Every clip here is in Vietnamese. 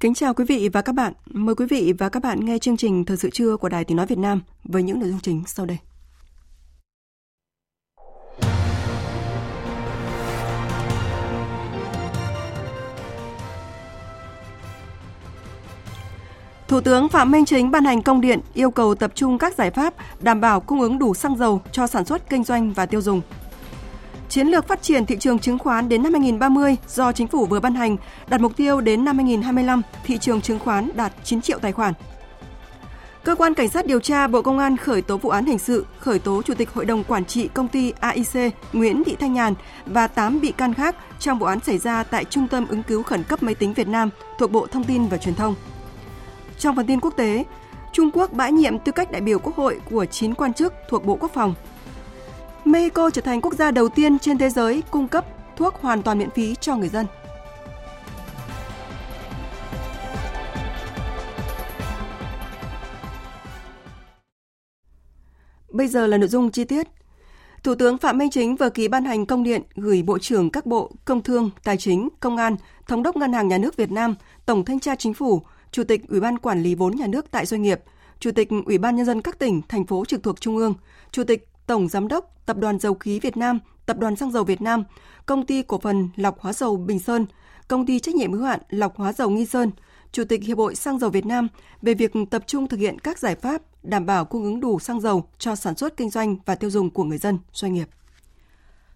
Kính chào quý vị và các bạn. Mời quý vị và các bạn nghe chương trình Thời sự trưa của Đài Tiếng Nói Việt Nam với những nội dung chính sau đây. Thủ tướng Phạm Minh Chính ban hành công điện yêu cầu tập trung các giải pháp đảm bảo cung ứng đủ xăng dầu cho sản xuất, kinh doanh và tiêu dùng Chiến lược phát triển thị trường chứng khoán đến năm 2030 do chính phủ vừa ban hành đặt mục tiêu đến năm 2025 thị trường chứng khoán đạt 9 triệu tài khoản. Cơ quan Cảnh sát điều tra Bộ Công an khởi tố vụ án hình sự, khởi tố Chủ tịch Hội đồng Quản trị Công ty AIC Nguyễn Thị Thanh Nhàn và 8 bị can khác trong vụ án xảy ra tại Trung tâm ứng cứu khẩn cấp máy tính Việt Nam thuộc Bộ Thông tin và Truyền thông. Trong phần tin quốc tế, Trung Quốc bãi nhiệm tư cách đại biểu Quốc hội của 9 quan chức thuộc Bộ Quốc phòng Mexico trở thành quốc gia đầu tiên trên thế giới cung cấp thuốc hoàn toàn miễn phí cho người dân. Bây giờ là nội dung chi tiết. Thủ tướng Phạm Minh Chính vừa ký ban hành công điện gửi Bộ trưởng các bộ Công Thương, Tài chính, Công an, Thống đốc Ngân hàng Nhà nước Việt Nam, Tổng Thanh tra Chính phủ, Chủ tịch Ủy ban Quản lý vốn nhà nước tại doanh nghiệp, Chủ tịch Ủy ban Nhân dân các tỉnh, thành phố trực thuộc Trung ương, Chủ tịch Tổng Giám đốc Tập đoàn Dầu khí Việt Nam, Tập đoàn Xăng dầu Việt Nam, Công ty Cổ phần Lọc hóa dầu Bình Sơn, Công ty trách nhiệm hữu hạn Lọc hóa dầu Nghi Sơn, Chủ tịch Hiệp hội Xăng dầu Việt Nam về việc tập trung thực hiện các giải pháp đảm bảo cung ứng đủ xăng dầu cho sản xuất kinh doanh và tiêu dùng của người dân, doanh nghiệp.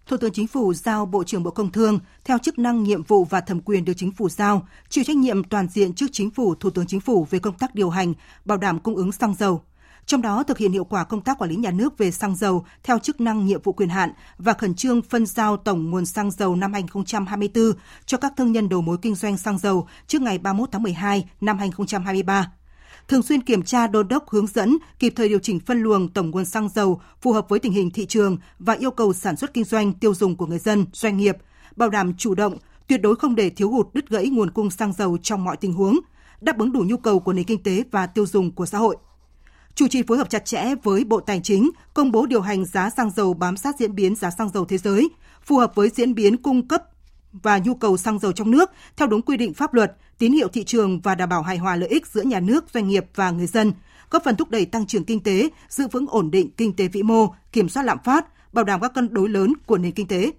Thủ tướng Chính phủ giao Bộ trưởng Bộ Công Thương theo chức năng, nhiệm vụ và thẩm quyền được Chính phủ giao, chịu trách nhiệm toàn diện trước Chính phủ, Thủ tướng Chính phủ về công tác điều hành, bảo đảm cung ứng xăng dầu, trong đó thực hiện hiệu quả công tác quản lý nhà nước về xăng dầu theo chức năng nhiệm vụ quyền hạn và khẩn trương phân giao tổng nguồn xăng dầu năm 2024 cho các thương nhân đầu mối kinh doanh xăng dầu trước ngày 31 tháng 12 năm 2023 thường xuyên kiểm tra đôn đốc hướng dẫn, kịp thời điều chỉnh phân luồng tổng nguồn xăng dầu phù hợp với tình hình thị trường và yêu cầu sản xuất kinh doanh tiêu dùng của người dân, doanh nghiệp, bảo đảm chủ động, tuyệt đối không để thiếu hụt đứt gãy nguồn cung xăng dầu trong mọi tình huống, đáp ứng đủ nhu cầu của nền kinh tế và tiêu dùng của xã hội chủ trì phối hợp chặt chẽ với Bộ Tài chính công bố điều hành giá xăng dầu bám sát diễn biến giá xăng dầu thế giới, phù hợp với diễn biến cung cấp và nhu cầu xăng dầu trong nước theo đúng quy định pháp luật, tín hiệu thị trường và đảm bảo hài hòa lợi ích giữa nhà nước, doanh nghiệp và người dân, góp phần thúc đẩy tăng trưởng kinh tế, giữ vững ổn định kinh tế vĩ mô, kiểm soát lạm phát, bảo đảm các cân đối lớn của nền kinh tế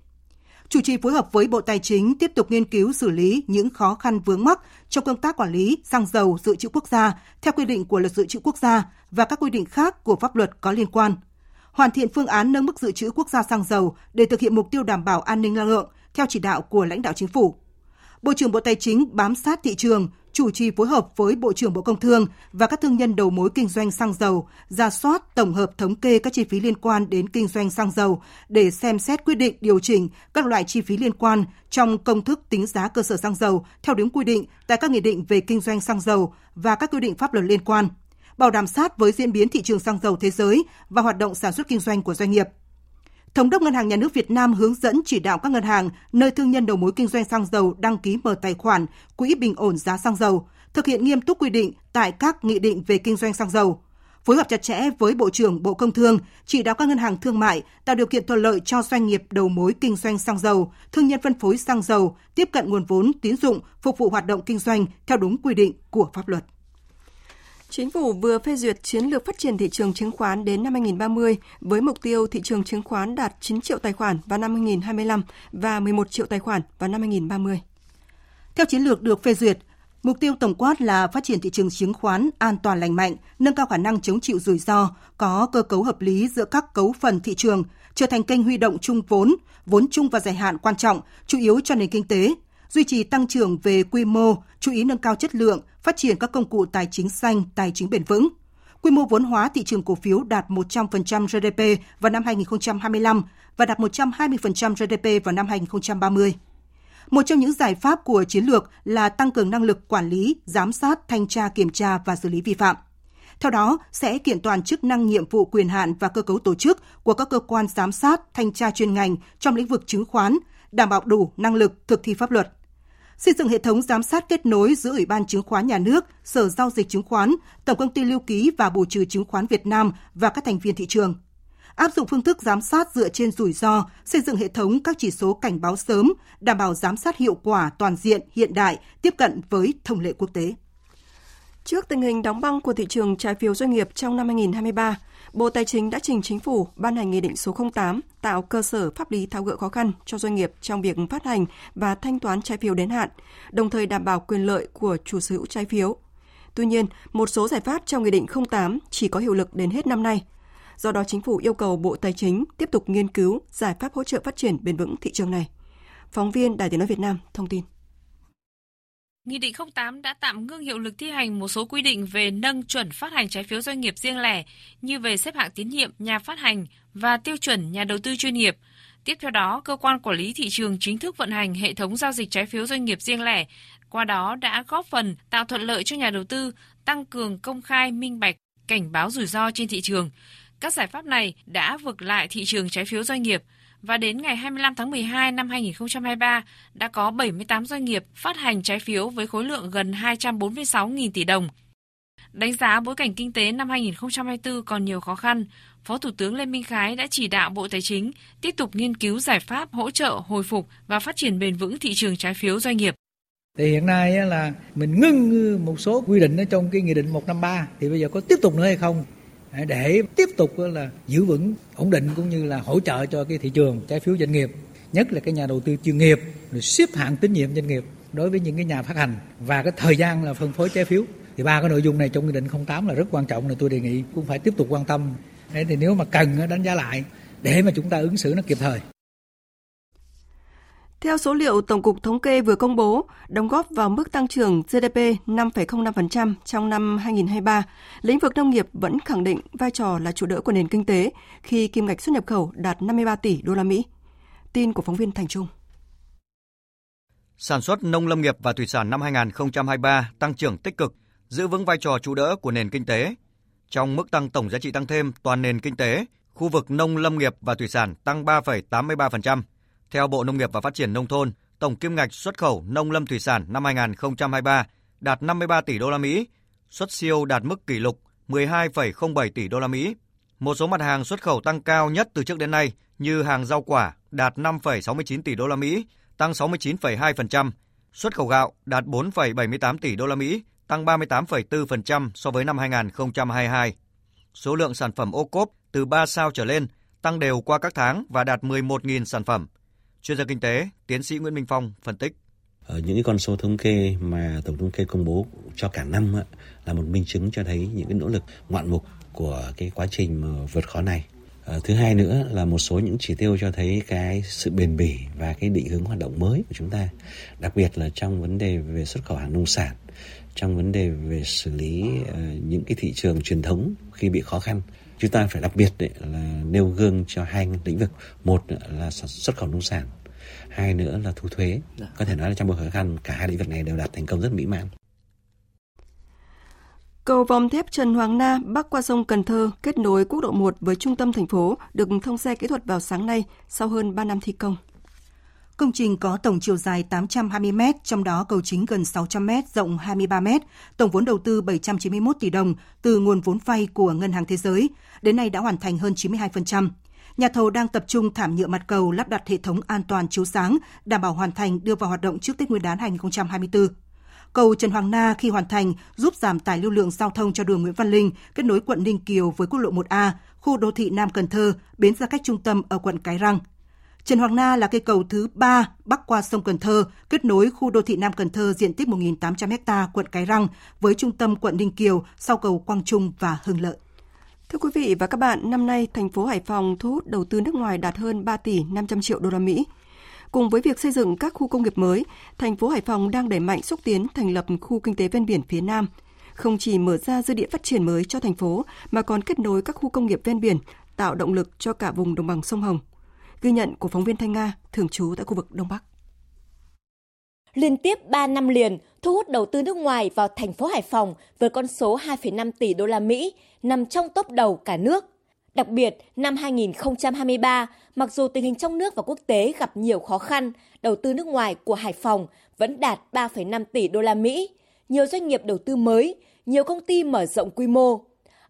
chủ trì phối hợp với Bộ Tài chính tiếp tục nghiên cứu xử lý những khó khăn vướng mắc trong công tác quản lý xăng dầu dự trữ quốc gia theo quy định của luật dự trữ quốc gia và các quy định khác của pháp luật có liên quan. Hoàn thiện phương án nâng mức dự trữ quốc gia xăng dầu để thực hiện mục tiêu đảm bảo an ninh năng lượng theo chỉ đạo của lãnh đạo chính phủ. Bộ trưởng Bộ Tài chính bám sát thị trường, chủ trì phối hợp với Bộ trưởng Bộ Công Thương và các thương nhân đầu mối kinh doanh xăng dầu, ra soát tổng hợp thống kê các chi phí liên quan đến kinh doanh xăng dầu để xem xét quyết định điều chỉnh các loại chi phí liên quan trong công thức tính giá cơ sở xăng dầu theo đúng quy định tại các nghị định về kinh doanh xăng dầu và các quy định pháp luật liên quan, bảo đảm sát với diễn biến thị trường xăng dầu thế giới và hoạt động sản xuất kinh doanh của doanh nghiệp. Thống đốc Ngân hàng Nhà nước Việt Nam hướng dẫn chỉ đạo các ngân hàng nơi thương nhân đầu mối kinh doanh xăng dầu đăng ký mở tài khoản quỹ bình ổn giá xăng dầu, thực hiện nghiêm túc quy định tại các nghị định về kinh doanh xăng dầu, phối hợp chặt chẽ với Bộ trưởng Bộ Công Thương, chỉ đạo các ngân hàng thương mại tạo điều kiện thuận lợi cho doanh nghiệp đầu mối kinh doanh xăng dầu, thương nhân phân phối xăng dầu tiếp cận nguồn vốn tín dụng phục vụ hoạt động kinh doanh theo đúng quy định của pháp luật. Chính phủ vừa phê duyệt chiến lược phát triển thị trường chứng khoán đến năm 2030 với mục tiêu thị trường chứng khoán đạt 9 triệu tài khoản vào năm 2025 và 11 triệu tài khoản vào năm 2030. Theo chiến lược được phê duyệt, Mục tiêu tổng quát là phát triển thị trường chứng khoán an toàn lành mạnh, nâng cao khả năng chống chịu rủi ro, có cơ cấu hợp lý giữa các cấu phần thị trường, trở thành kênh huy động chung vốn, vốn chung và dài hạn quan trọng, chủ yếu cho nền kinh tế, duy trì tăng trưởng về quy mô, chú ý nâng cao chất lượng, phát triển các công cụ tài chính xanh, tài chính bền vững. Quy mô vốn hóa thị trường cổ phiếu đạt 100% GDP vào năm 2025 và đạt 120% GDP vào năm 2030. Một trong những giải pháp của chiến lược là tăng cường năng lực quản lý, giám sát, thanh tra, kiểm tra và xử lý vi phạm. Theo đó, sẽ kiện toàn chức năng nhiệm vụ quyền hạn và cơ cấu tổ chức của các cơ quan giám sát, thanh tra chuyên ngành trong lĩnh vực chứng khoán, đảm bảo đủ năng lực thực thi pháp luật. Xây dựng hệ thống giám sát kết nối giữa Ủy ban Chứng khoán Nhà nước, Sở Giao dịch Chứng khoán, Tổng công ty Lưu ký và Bù trừ Chứng khoán Việt Nam và các thành viên thị trường áp dụng phương thức giám sát dựa trên rủi ro, xây dựng hệ thống các chỉ số cảnh báo sớm, đảm bảo giám sát hiệu quả toàn diện, hiện đại, tiếp cận với thông lệ quốc tế. Trước tình hình đóng băng của thị trường trái phiếu doanh nghiệp trong năm 2023, Bộ Tài chính đã trình chính phủ ban hành Nghị định số 08 tạo cơ sở pháp lý tháo gỡ khó khăn cho doanh nghiệp trong việc phát hành và thanh toán trái phiếu đến hạn, đồng thời đảm bảo quyền lợi của chủ sở hữu trái phiếu. Tuy nhiên, một số giải pháp trong Nghị định 08 chỉ có hiệu lực đến hết năm nay. Do đó, chính phủ yêu cầu Bộ Tài chính tiếp tục nghiên cứu giải pháp hỗ trợ phát triển bền vững thị trường này. Phóng viên Đài Tiếng nói Việt Nam thông tin. Nghị định 08 đã tạm ngưng hiệu lực thi hành một số quy định về nâng chuẩn phát hành trái phiếu doanh nghiệp riêng lẻ như về xếp hạng tín nhiệm nhà phát hành và tiêu chuẩn nhà đầu tư chuyên nghiệp. Tiếp theo đó, cơ quan quản lý thị trường chính thức vận hành hệ thống giao dịch trái phiếu doanh nghiệp riêng lẻ, qua đó đã góp phần tạo thuận lợi cho nhà đầu tư, tăng cường công khai minh bạch, cảnh báo rủi ro trên thị trường. Các giải pháp này đã vực lại thị trường trái phiếu doanh nghiệp và đến ngày 25 tháng 12 năm 2023 đã có 78 doanh nghiệp phát hành trái phiếu với khối lượng gần 246.000 tỷ đồng. Đánh giá bối cảnh kinh tế năm 2024 còn nhiều khó khăn, Phó Thủ tướng Lê Minh Khái đã chỉ đạo Bộ Tài chính tiếp tục nghiên cứu giải pháp hỗ trợ hồi phục và phát triển bền vững thị trường trái phiếu doanh nghiệp. Thì hiện nay là mình ngưng một số quy định ở trong cái nghị định 153 thì bây giờ có tiếp tục nữa hay không để tiếp tục là, giữ vững, ổn định cũng như là hỗ trợ cho cái thị trường trái phiếu doanh nghiệp, nhất là cái nhà đầu tư chuyên nghiệp, rồi xếp hạng tín nhiệm doanh nghiệp đối với những cái nhà phát hành và cái thời gian là phân phối trái phiếu. Thì ba cái nội dung này trong nghị định 08 là rất quan trọng, là tôi đề nghị cũng phải tiếp tục quan tâm. Để thì nếu mà cần đánh giá lại để mà chúng ta ứng xử nó kịp thời theo số liệu Tổng cục Thống kê vừa công bố, đóng góp vào mức tăng trưởng GDP 5,05% trong năm 2023, lĩnh vực nông nghiệp vẫn khẳng định vai trò là chủ đỡ của nền kinh tế khi kim ngạch xuất nhập khẩu đạt 53 tỷ đô la Mỹ. Tin của phóng viên Thành Trung. Sản xuất nông lâm nghiệp và thủy sản năm 2023 tăng trưởng tích cực, giữ vững vai trò chủ đỡ của nền kinh tế. Trong mức tăng tổng giá trị tăng thêm toàn nền kinh tế, khu vực nông lâm nghiệp và thủy sản tăng 3,83%, theo Bộ Nông nghiệp và Phát triển nông thôn, tổng kim ngạch xuất khẩu nông lâm thủy sản năm 2023 đạt 53 tỷ đô la Mỹ, xuất siêu đạt mức kỷ lục 12,07 tỷ đô la Mỹ. Một số mặt hàng xuất khẩu tăng cao nhất từ trước đến nay như hàng rau quả đạt 5,69 tỷ đô la Mỹ, tăng 69,2%, xuất khẩu gạo đạt 4,78 tỷ đô la Mỹ, tăng 38,4% so với năm 2022. Số lượng sản phẩm ô cốp từ 3 sao trở lên tăng đều qua các tháng và đạt 11.000 sản phẩm. Chuyên gia kinh tế, tiến sĩ Nguyễn Minh Phong phân tích. Ở những cái con số thống kê mà tổng thống kê công bố cho cả năm là một minh chứng cho thấy những cái nỗ lực ngoạn mục của cái quá trình mà vượt khó này. À, thứ hai nữa là một số những chỉ tiêu cho thấy cái sự bền bỉ và cái định hướng hoạt động mới của chúng ta, đặc biệt là trong vấn đề về xuất khẩu hàng nông sản, trong vấn đề về xử lý uh, những cái thị trường truyền thống khi bị khó khăn chúng ta phải đặc biệt đấy là nêu gương cho hai lĩnh vực một là xuất khẩu nông sản hai nữa là thu thuế dạ. có thể nói là trong bối khó khăn cả hai lĩnh vực này đều đạt thành công rất mỹ mãn Cầu vòng thép Trần Hoàng Na bắc qua sông Cần Thơ kết nối quốc lộ 1 với trung tâm thành phố được thông xe kỹ thuật vào sáng nay sau hơn 3 năm thi công. Công trình có tổng chiều dài 820 m, trong đó cầu chính gần 600 m, rộng 23 m, tổng vốn đầu tư 791 tỷ đồng từ nguồn vốn vay của Ngân hàng Thế giới, đến nay đã hoàn thành hơn 92%. Nhà thầu đang tập trung thảm nhựa mặt cầu lắp đặt hệ thống an toàn chiếu sáng, đảm bảo hoàn thành đưa vào hoạt động trước Tết Nguyên đán 2024. Cầu Trần Hoàng Na khi hoàn thành giúp giảm tải lưu lượng giao thông cho đường Nguyễn Văn Linh, kết nối quận Ninh Kiều với quốc lộ 1A, khu đô thị Nam Cần Thơ, bến ra cách trung tâm ở quận Cái Răng – Trần Hoàng Na là cây cầu thứ 3 bắc qua sông Cần Thơ, kết nối khu đô thị Nam Cần Thơ diện tích 1.800 ha quận Cái Răng với trung tâm quận Ninh Kiều sau cầu Quang Trung và Hưng Lợi. Thưa quý vị và các bạn, năm nay thành phố Hải Phòng thu hút đầu tư nước ngoài đạt hơn 3 tỷ 500 triệu đô la Mỹ. Cùng với việc xây dựng các khu công nghiệp mới, thành phố Hải Phòng đang đẩy mạnh xúc tiến thành lập khu kinh tế ven biển phía Nam, không chỉ mở ra dư địa phát triển mới cho thành phố mà còn kết nối các khu công nghiệp ven biển, tạo động lực cho cả vùng đồng bằng sông Hồng. Ghi nhận của phóng viên Thanh Nga, thường trú tại khu vực Đông Bắc. Liên tiếp 3 năm liền thu hút đầu tư nước ngoài vào thành phố Hải Phòng với con số 2,5 tỷ đô la Mỹ, nằm trong top đầu cả nước. Đặc biệt, năm 2023, mặc dù tình hình trong nước và quốc tế gặp nhiều khó khăn, đầu tư nước ngoài của Hải Phòng vẫn đạt 3,5 tỷ đô la Mỹ. Nhiều doanh nghiệp đầu tư mới, nhiều công ty mở rộng quy mô.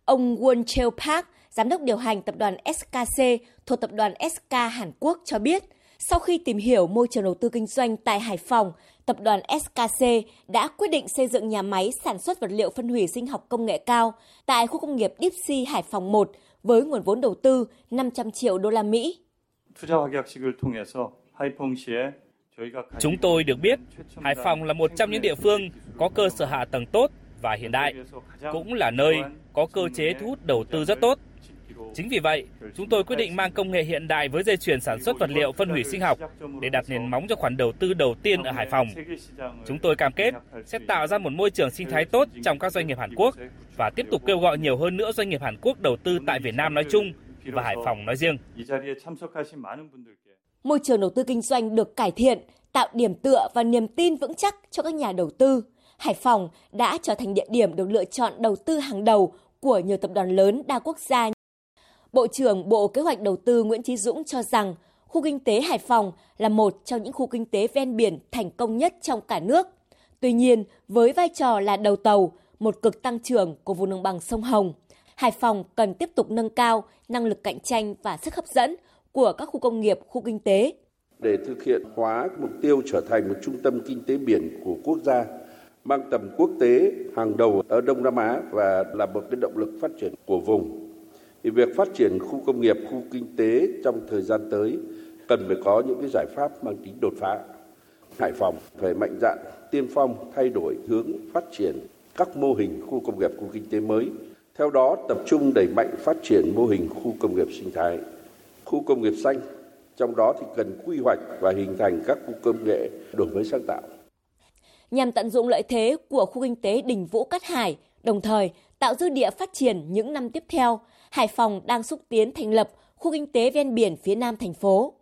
Ông Won Cheo Park, giám đốc điều hành tập đoàn SKC thuộc tập đoàn SK Hàn Quốc cho biết, sau khi tìm hiểu môi trường đầu tư kinh doanh tại Hải Phòng, tập đoàn SKC đã quyết định xây dựng nhà máy sản xuất vật liệu phân hủy sinh học công nghệ cao tại khu công nghiệp Deep Hải Phòng 1 với nguồn vốn đầu tư 500 triệu đô la Mỹ. Chúng tôi được biết Hải Phòng là một trong những địa phương có cơ sở hạ tầng tốt và hiện đại, cũng là nơi có cơ chế thu hút đầu tư rất tốt. Chính vì vậy, chúng tôi quyết định mang công nghệ hiện đại với dây chuyền sản xuất vật liệu phân hủy sinh học để đặt nền móng cho khoản đầu tư đầu tiên ở Hải Phòng. Chúng tôi cam kết sẽ tạo ra một môi trường sinh thái tốt trong các doanh nghiệp Hàn Quốc và tiếp tục kêu gọi nhiều hơn nữa doanh nghiệp Hàn Quốc đầu tư tại Việt Nam nói chung và Hải Phòng nói riêng. Môi trường đầu tư kinh doanh được cải thiện, tạo điểm tựa và niềm tin vững chắc cho các nhà đầu tư. Hải Phòng đã trở thành địa điểm được lựa chọn đầu tư hàng đầu của nhiều tập đoàn lớn đa quốc gia. Bộ trưởng Bộ Kế hoạch Đầu tư Nguyễn Chí Dũng cho rằng khu kinh tế Hải Phòng là một trong những khu kinh tế ven biển thành công nhất trong cả nước. Tuy nhiên, với vai trò là đầu tàu, một cực tăng trưởng của vùng đồng bằng sông Hồng, Hải Phòng cần tiếp tục nâng cao năng lực cạnh tranh và sức hấp dẫn của các khu công nghiệp, khu kinh tế. Để thực hiện hóa mục tiêu trở thành một trung tâm kinh tế biển của quốc gia, mang tầm quốc tế hàng đầu ở Đông Nam Á và là một cái động lực phát triển của vùng. Thì việc phát triển khu công nghiệp, khu kinh tế trong thời gian tới cần phải có những cái giải pháp mang tính đột phá. Hải Phòng phải mạnh dạn tiên phong thay đổi hướng phát triển các mô hình khu công nghiệp, khu kinh tế mới. Theo đó tập trung đẩy mạnh phát triển mô hình khu công nghiệp sinh thái, khu công nghiệp xanh, trong đó thì cần quy hoạch và hình thành các khu công nghệ đổi mới sáng tạo. Nhằm tận dụng lợi thế của khu kinh tế Đình Vũ Cát Hải, đồng thời tạo dư địa phát triển những năm tiếp theo, Hải Phòng đang xúc tiến thành lập khu kinh tế ven biển phía nam thành phố.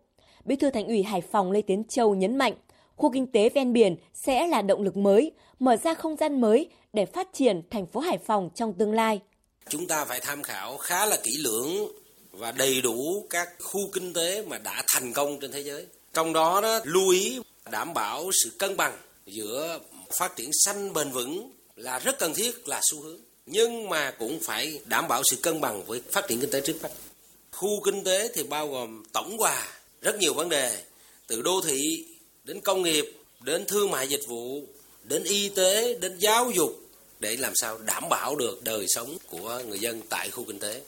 Bí thư Thành ủy Hải Phòng Lê Tiến Châu nhấn mạnh, khu kinh tế ven biển sẽ là động lực mới, mở ra không gian mới để phát triển thành phố Hải Phòng trong tương lai. Chúng ta phải tham khảo khá là kỹ lưỡng và đầy đủ các khu kinh tế mà đã thành công trên thế giới. Trong đó đó lưu ý đảm bảo sự cân bằng giữa phát triển xanh bền vững là rất cần thiết là xu hướng nhưng mà cũng phải đảm bảo sự cân bằng với phát triển kinh tế trước mắt. Khu kinh tế thì bao gồm tổng hòa rất nhiều vấn đề, từ đô thị đến công nghiệp, đến thương mại dịch vụ, đến y tế, đến giáo dục, để làm sao đảm bảo được đời sống của người dân tại khu kinh tế.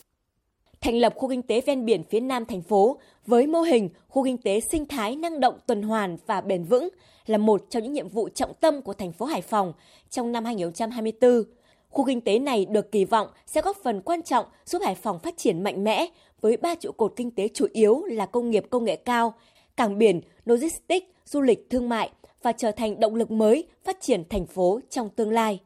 Thành lập khu kinh tế ven biển phía nam thành phố với mô hình khu kinh tế sinh thái năng động, tuần hoàn và bền vững là một trong những nhiệm vụ trọng tâm của thành phố Hải Phòng trong năm 2024. Khu kinh tế này được kỳ vọng sẽ góp phần quan trọng giúp Hải Phòng phát triển mạnh mẽ với ba trụ cột kinh tế chủ yếu là công nghiệp công nghệ cao, cảng biển, logistics, du lịch thương mại và trở thành động lực mới phát triển thành phố trong tương lai.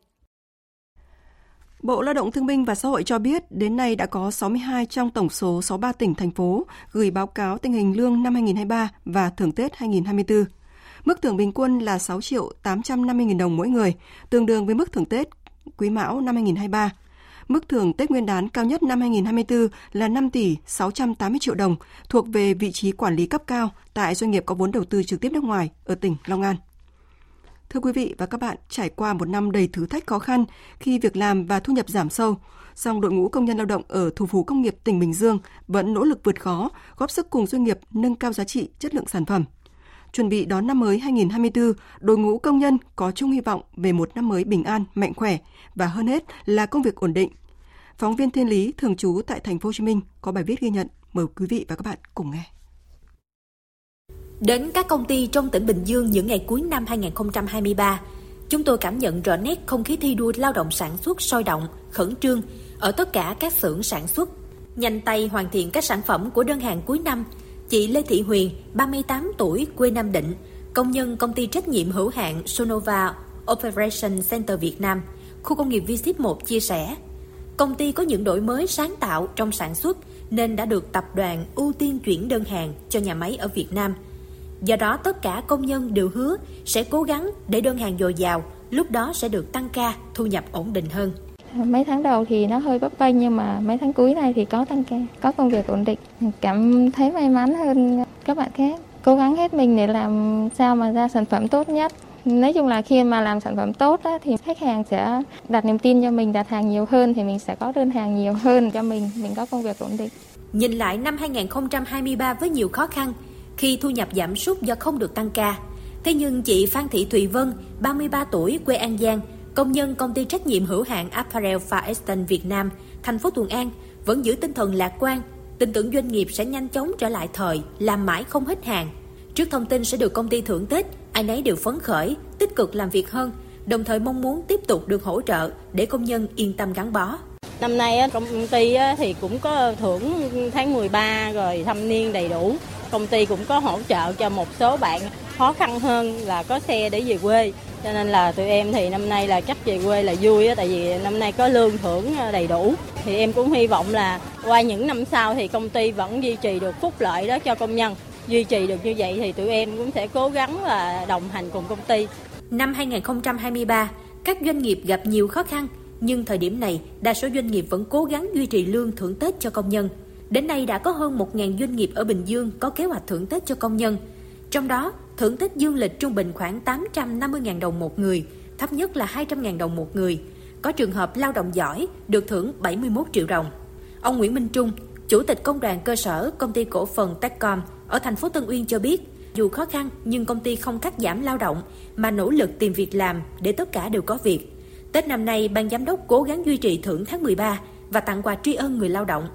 Bộ Lao động Thương binh và Xã hội cho biết đến nay đã có 62 trong tổng số 63 tỉnh, thành phố gửi báo cáo tình hình lương năm 2023 và thưởng Tết 2024. Mức thưởng bình quân là 6 triệu 850 nghìn đồng mỗi người, tương đương với mức thưởng Tết Quý Mão năm 2023. Mức thưởng Tết Nguyên đán cao nhất năm 2024 là 5 tỷ 680 triệu đồng, thuộc về vị trí quản lý cấp cao tại doanh nghiệp có vốn đầu tư trực tiếp nước ngoài ở tỉnh Long An. Thưa quý vị và các bạn, trải qua một năm đầy thử thách khó khăn khi việc làm và thu nhập giảm sâu, song đội ngũ công nhân lao động ở thủ phủ công nghiệp tỉnh Bình Dương vẫn nỗ lực vượt khó, góp sức cùng doanh nghiệp nâng cao giá trị, chất lượng sản phẩm. Chuẩn bị đón năm mới 2024, đội ngũ công nhân có chung hy vọng về một năm mới bình an, mạnh khỏe và hơn hết là công việc ổn định. Phóng viên Thiên Lý thường trú tại thành phố Hồ Chí Minh có bài viết ghi nhận, mời quý vị và các bạn cùng nghe. Đến các công ty trong tỉnh Bình Dương những ngày cuối năm 2023, chúng tôi cảm nhận rõ nét không khí thi đua lao động sản xuất sôi động, khẩn trương ở tất cả các xưởng sản xuất. Nhanh tay hoàn thiện các sản phẩm của đơn hàng cuối năm, chị Lê Thị Huyền, 38 tuổi, quê Nam Định, công nhân công ty trách nhiệm hữu hạn Sonova Operation Center Việt Nam, khu công nghiệp V-Ship 1 chia sẻ, công ty có những đổi mới sáng tạo trong sản xuất nên đã được tập đoàn ưu tiên chuyển đơn hàng cho nhà máy ở Việt Nam. Do đó tất cả công nhân đều hứa sẽ cố gắng để đơn hàng dồi dào, lúc đó sẽ được tăng ca, thu nhập ổn định hơn. Mấy tháng đầu thì nó hơi bấp bênh nhưng mà mấy tháng cuối này thì có tăng ca, có công việc ổn định. Cảm thấy may mắn hơn các bạn khác. Cố gắng hết mình để làm sao mà ra sản phẩm tốt nhất. Nói chung là khi mà làm sản phẩm tốt á, thì khách hàng sẽ đặt niềm tin cho mình đặt hàng nhiều hơn thì mình sẽ có đơn hàng nhiều hơn cho mình, mình có công việc ổn định. Nhìn lại năm 2023 với nhiều khó khăn, khi thu nhập giảm sút do không được tăng ca. Thế nhưng chị Phan Thị Thùy Vân, 33 tuổi, quê An Giang, công nhân công ty trách nhiệm hữu hạn Apparel Far Eastern Việt Nam, thành phố Thuận An, vẫn giữ tinh thần lạc quan, tin tưởng doanh nghiệp sẽ nhanh chóng trở lại thời, làm mãi không hết hàng. Trước thông tin sẽ được công ty thưởng Tết, ai nấy đều phấn khởi, tích cực làm việc hơn, đồng thời mong muốn tiếp tục được hỗ trợ để công nhân yên tâm gắn bó. Năm nay công ty thì cũng có thưởng tháng 13 rồi thâm niên đầy đủ. Công ty cũng có hỗ trợ cho một số bạn khó khăn hơn là có xe để về quê. Cho nên là tụi em thì năm nay là chắc về quê là vui á, tại vì năm nay có lương thưởng ờ, đầy đủ. Thì em cũng hy vọng là qua những năm sau thì công ty vẫn duy trì được phúc lợi đó cho công nhân. Duy trì được như vậy thì tụi em cũng sẽ cố gắng là đồng hành cùng công ty. Năm 2023, các doanh nghiệp gặp nhiều khó khăn nhưng thời điểm này, đa số doanh nghiệp vẫn cố gắng duy trì lương thưởng Tết cho công nhân. Đến nay đã có hơn 1.000 doanh nghiệp ở Bình Dương có kế hoạch thưởng Tết cho công nhân. Trong đó, thưởng Tết dương lịch trung bình khoảng 850.000 đồng một người, thấp nhất là 200.000 đồng một người. Có trường hợp lao động giỏi được thưởng 71 triệu đồng. Ông Nguyễn Minh Trung, Chủ tịch Công đoàn cơ sở Công ty Cổ phần Techcom ở thành phố Tân Uyên cho biết, dù khó khăn nhưng công ty không cắt giảm lao động mà nỗ lực tìm việc làm để tất cả đều có việc. Tết năm nay, ban giám đốc cố gắng duy trì thưởng tháng 13 và tặng quà tri ân người lao động.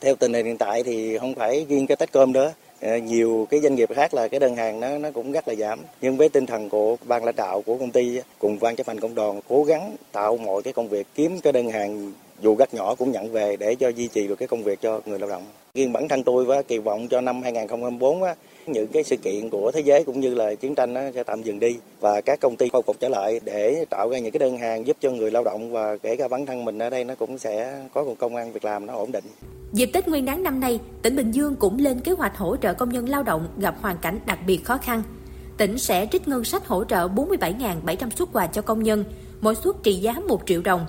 Theo tình hình hiện tại thì không phải riêng cái Techcom đó, Ờ, nhiều cái doanh nghiệp khác là cái đơn hàng nó nó cũng rất là giảm. Nhưng với tinh thần của ban lãnh đạo của công ty cùng ban chấp hành công đoàn cố gắng tạo mọi cái công việc kiếm cái đơn hàng dù rất nhỏ cũng nhận về để cho duy trì được cái công việc cho người lao động. Riêng bản thân tôi và kỳ vọng cho năm 2024 á, những cái sự kiện của thế giới cũng như là chiến tranh sẽ tạm dừng đi và các công ty khôi phục trở lại để tạo ra những cái đơn hàng giúp cho người lao động và kể cả bản thân mình ở đây nó cũng sẽ có một công an việc làm nó ổn định. Dịp Tết Nguyên đán năm nay, tỉnh Bình Dương cũng lên kế hoạch hỗ trợ công nhân lao động gặp hoàn cảnh đặc biệt khó khăn. Tỉnh sẽ trích ngân sách hỗ trợ 47.700 suất quà cho công nhân, mỗi suất trị giá 1 triệu đồng.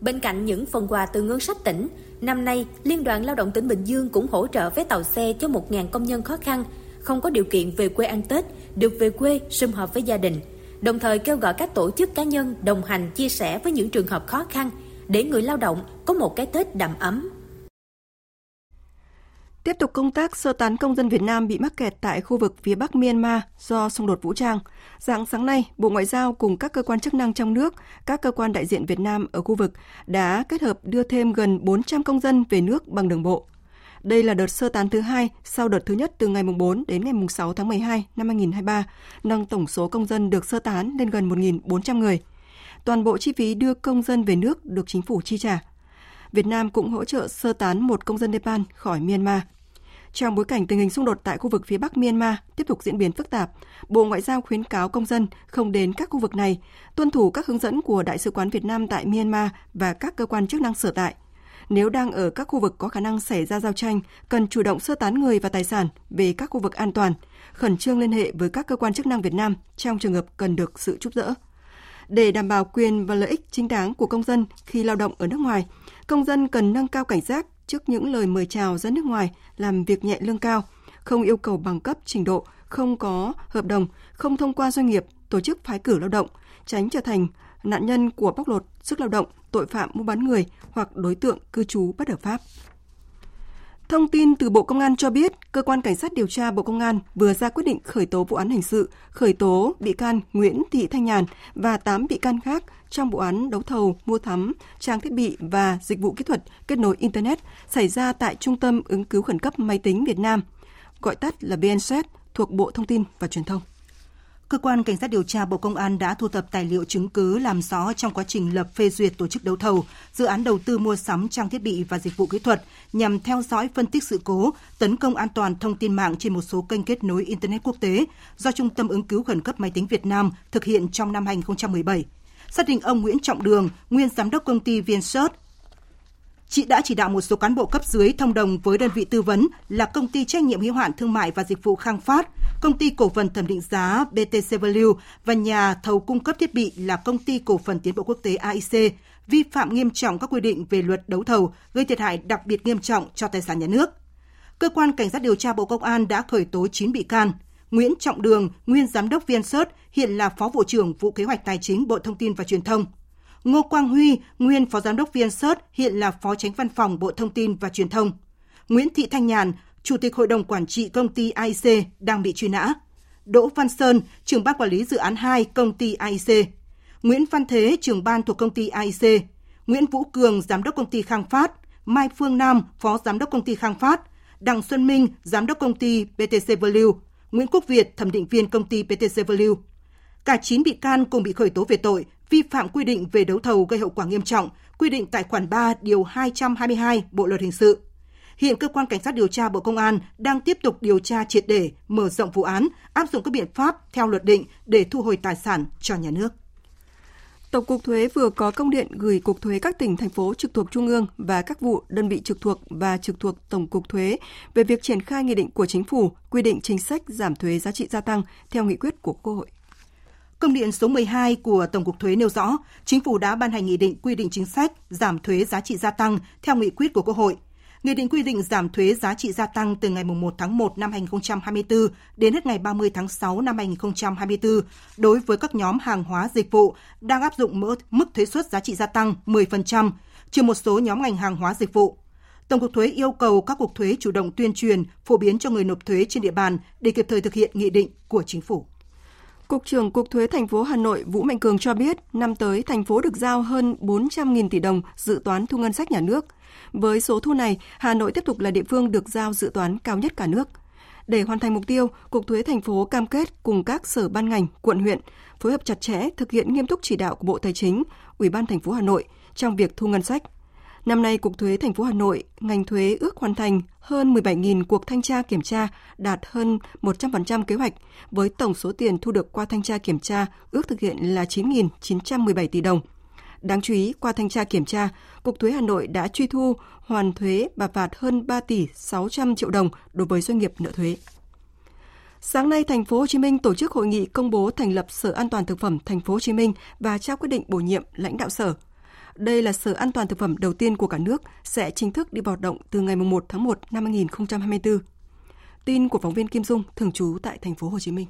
Bên cạnh những phần quà từ ngân sách tỉnh, năm nay Liên đoàn Lao động tỉnh Bình Dương cũng hỗ trợ vé tàu xe cho 1.000 công nhân khó khăn không có điều kiện về quê ăn Tết được về quê sum họp với gia đình, đồng thời kêu gọi các tổ chức cá nhân đồng hành chia sẻ với những trường hợp khó khăn để người lao động có một cái Tết đầm ấm. Tiếp tục công tác sơ tán công dân Việt Nam bị mắc kẹt tại khu vực phía Bắc Myanmar do xung đột vũ trang. Dạng sáng nay, Bộ Ngoại giao cùng các cơ quan chức năng trong nước, các cơ quan đại diện Việt Nam ở khu vực đã kết hợp đưa thêm gần 400 công dân về nước bằng đường bộ. Đây là đợt sơ tán thứ hai sau đợt thứ nhất từ ngày 4 đến ngày 6 tháng 12 năm 2023, nâng tổng số công dân được sơ tán lên gần 1.400 người. Toàn bộ chi phí đưa công dân về nước được chính phủ chi trả. Việt Nam cũng hỗ trợ sơ tán một công dân Nepal khỏi Myanmar. Trong bối cảnh tình hình xung đột tại khu vực phía Bắc Myanmar tiếp tục diễn biến phức tạp, Bộ Ngoại giao khuyến cáo công dân không đến các khu vực này, tuân thủ các hướng dẫn của Đại sứ quán Việt Nam tại Myanmar và các cơ quan chức năng sở tại. Nếu đang ở các khu vực có khả năng xảy ra giao tranh, cần chủ động sơ tán người và tài sản về các khu vực an toàn, khẩn trương liên hệ với các cơ quan chức năng Việt Nam trong trường hợp cần được sự giúp đỡ. Để đảm bảo quyền và lợi ích chính đáng của công dân khi lao động ở nước ngoài, công dân cần nâng cao cảnh giác trước những lời mời chào ra nước ngoài làm việc nhẹ lương cao, không yêu cầu bằng cấp trình độ, không có hợp đồng, không thông qua doanh nghiệp, tổ chức phái cử lao động, tránh trở thành nạn nhân của bóc lột sức lao động, tội phạm mua bán người hoặc đối tượng cư trú bất hợp pháp. Thông tin từ Bộ Công an cho biết, cơ quan cảnh sát điều tra Bộ Công an vừa ra quyết định khởi tố vụ án hình sự, khởi tố bị can Nguyễn Thị Thanh Nhàn và 8 bị can khác trong vụ án đấu thầu mua thắm trang thiết bị và dịch vụ kỹ thuật kết nối internet xảy ra tại Trung tâm ứng cứu khẩn cấp máy tính Việt Nam, gọi tắt là VNSET thuộc Bộ Thông tin và Truyền thông. Cơ quan Cảnh sát điều tra Bộ Công an đã thu thập tài liệu chứng cứ làm rõ trong quá trình lập phê duyệt tổ chức đấu thầu, dự án đầu tư mua sắm trang thiết bị và dịch vụ kỹ thuật nhằm theo dõi phân tích sự cố, tấn công an toàn thông tin mạng trên một số kênh kết nối Internet quốc tế do Trung tâm ứng cứu khẩn cấp máy tính Việt Nam thực hiện trong năm 2017. Xác định ông Nguyễn Trọng Đường, nguyên giám đốc công ty VnSearch Chị đã chỉ đạo một số cán bộ cấp dưới thông đồng với đơn vị tư vấn là công ty trách nhiệm hữu hạn thương mại và dịch vụ Khang Phát, công ty cổ phần thẩm định giá BTC Value và nhà thầu cung cấp thiết bị là công ty cổ phần tiến bộ quốc tế AIC vi phạm nghiêm trọng các quy định về luật đấu thầu, gây thiệt hại đặc biệt nghiêm trọng cho tài sản nhà nước. Cơ quan Cảnh sát điều tra Bộ Công an đã khởi tố 9 bị can. Nguyễn Trọng Đường, nguyên giám đốc VnSearch, hiện là phó vụ trưởng vụ kế hoạch tài chính Bộ Thông tin và Truyền thông. Ngô Quang Huy, nguyên phó giám đốc VnSearch, hiện là phó tránh văn phòng Bộ Thông tin và Truyền thông. Nguyễn Thị Thanh Nhàn, chủ tịch hội đồng quản trị công ty AIC đang bị truy nã. Đỗ Văn Sơn, trưởng ban quản lý dự án 2 công ty AIC. Nguyễn Văn Thế, trưởng ban thuộc công ty AIC. Nguyễn Vũ Cường, giám đốc công ty Khang Phát. Mai Phương Nam, phó giám đốc công ty Khang Phát. Đặng Xuân Minh, giám đốc công ty BTC Value. Nguyễn Quốc Việt, thẩm định viên công ty BTC Value. Cả 9 bị can cùng bị khởi tố về tội vi phạm quy định về đấu thầu gây hậu quả nghiêm trọng, quy định tại khoản 3 điều 222 Bộ luật hình sự. Hiện cơ quan cảnh sát điều tra Bộ Công an đang tiếp tục điều tra triệt để, mở rộng vụ án, áp dụng các biện pháp theo luật định để thu hồi tài sản cho nhà nước. Tổng cục Thuế vừa có công điện gửi Cục Thuế các tỉnh, thành phố trực thuộc Trung ương và các vụ đơn vị trực thuộc và trực thuộc Tổng cục Thuế về việc triển khai nghị định của Chính phủ quy định chính sách giảm thuế giá trị gia tăng theo nghị quyết của Quốc hội. Công điện số 12 của Tổng cục Thuế nêu rõ, Chính phủ đã ban hành nghị định quy định chính sách giảm thuế giá trị gia tăng theo nghị quyết của Quốc hội. Nghị định quy định giảm thuế giá trị gia tăng từ ngày 1 tháng 1 năm 2024 đến hết ngày 30 tháng 6 năm 2024 đối với các nhóm hàng hóa dịch vụ đang áp dụng mức thuế suất giá trị gia tăng 10%, trừ một số nhóm ngành hàng hóa dịch vụ. Tổng cục thuế yêu cầu các cục thuế chủ động tuyên truyền, phổ biến cho người nộp thuế trên địa bàn để kịp thời thực hiện nghị định của chính phủ. Cục trưởng Cục Thuế thành phố Hà Nội Vũ Mạnh Cường cho biết, năm tới thành phố được giao hơn 400.000 tỷ đồng dự toán thu ngân sách nhà nước. Với số thu này, Hà Nội tiếp tục là địa phương được giao dự toán cao nhất cả nước. Để hoàn thành mục tiêu, Cục Thuế thành phố cam kết cùng các sở ban ngành, quận huyện phối hợp chặt chẽ thực hiện nghiêm túc chỉ đạo của Bộ Tài chính, Ủy ban thành phố Hà Nội trong việc thu ngân sách, Năm nay, Cục Thuế thành phố Hà Nội, ngành thuế ước hoàn thành hơn 17.000 cuộc thanh tra kiểm tra, đạt hơn 100% kế hoạch, với tổng số tiền thu được qua thanh tra kiểm tra ước thực hiện là 9.917 tỷ đồng. Đáng chú ý, qua thanh tra kiểm tra, Cục Thuế Hà Nội đã truy thu, hoàn thuế và phạt hơn 3 tỷ 600 triệu đồng đối với doanh nghiệp nợ thuế. Sáng nay, thành phố Hồ Chí Minh tổ chức hội nghị công bố thành lập Sở An toàn thực phẩm thành phố Hồ Chí Minh và trao quyết định bổ nhiệm lãnh đạo sở. Đây là Sở An toàn thực phẩm đầu tiên của cả nước sẽ chính thức đi vào hoạt động từ ngày 1 tháng 1 năm 2024. Tin của phóng viên Kim Dung thường trú tại thành phố Hồ Chí Minh.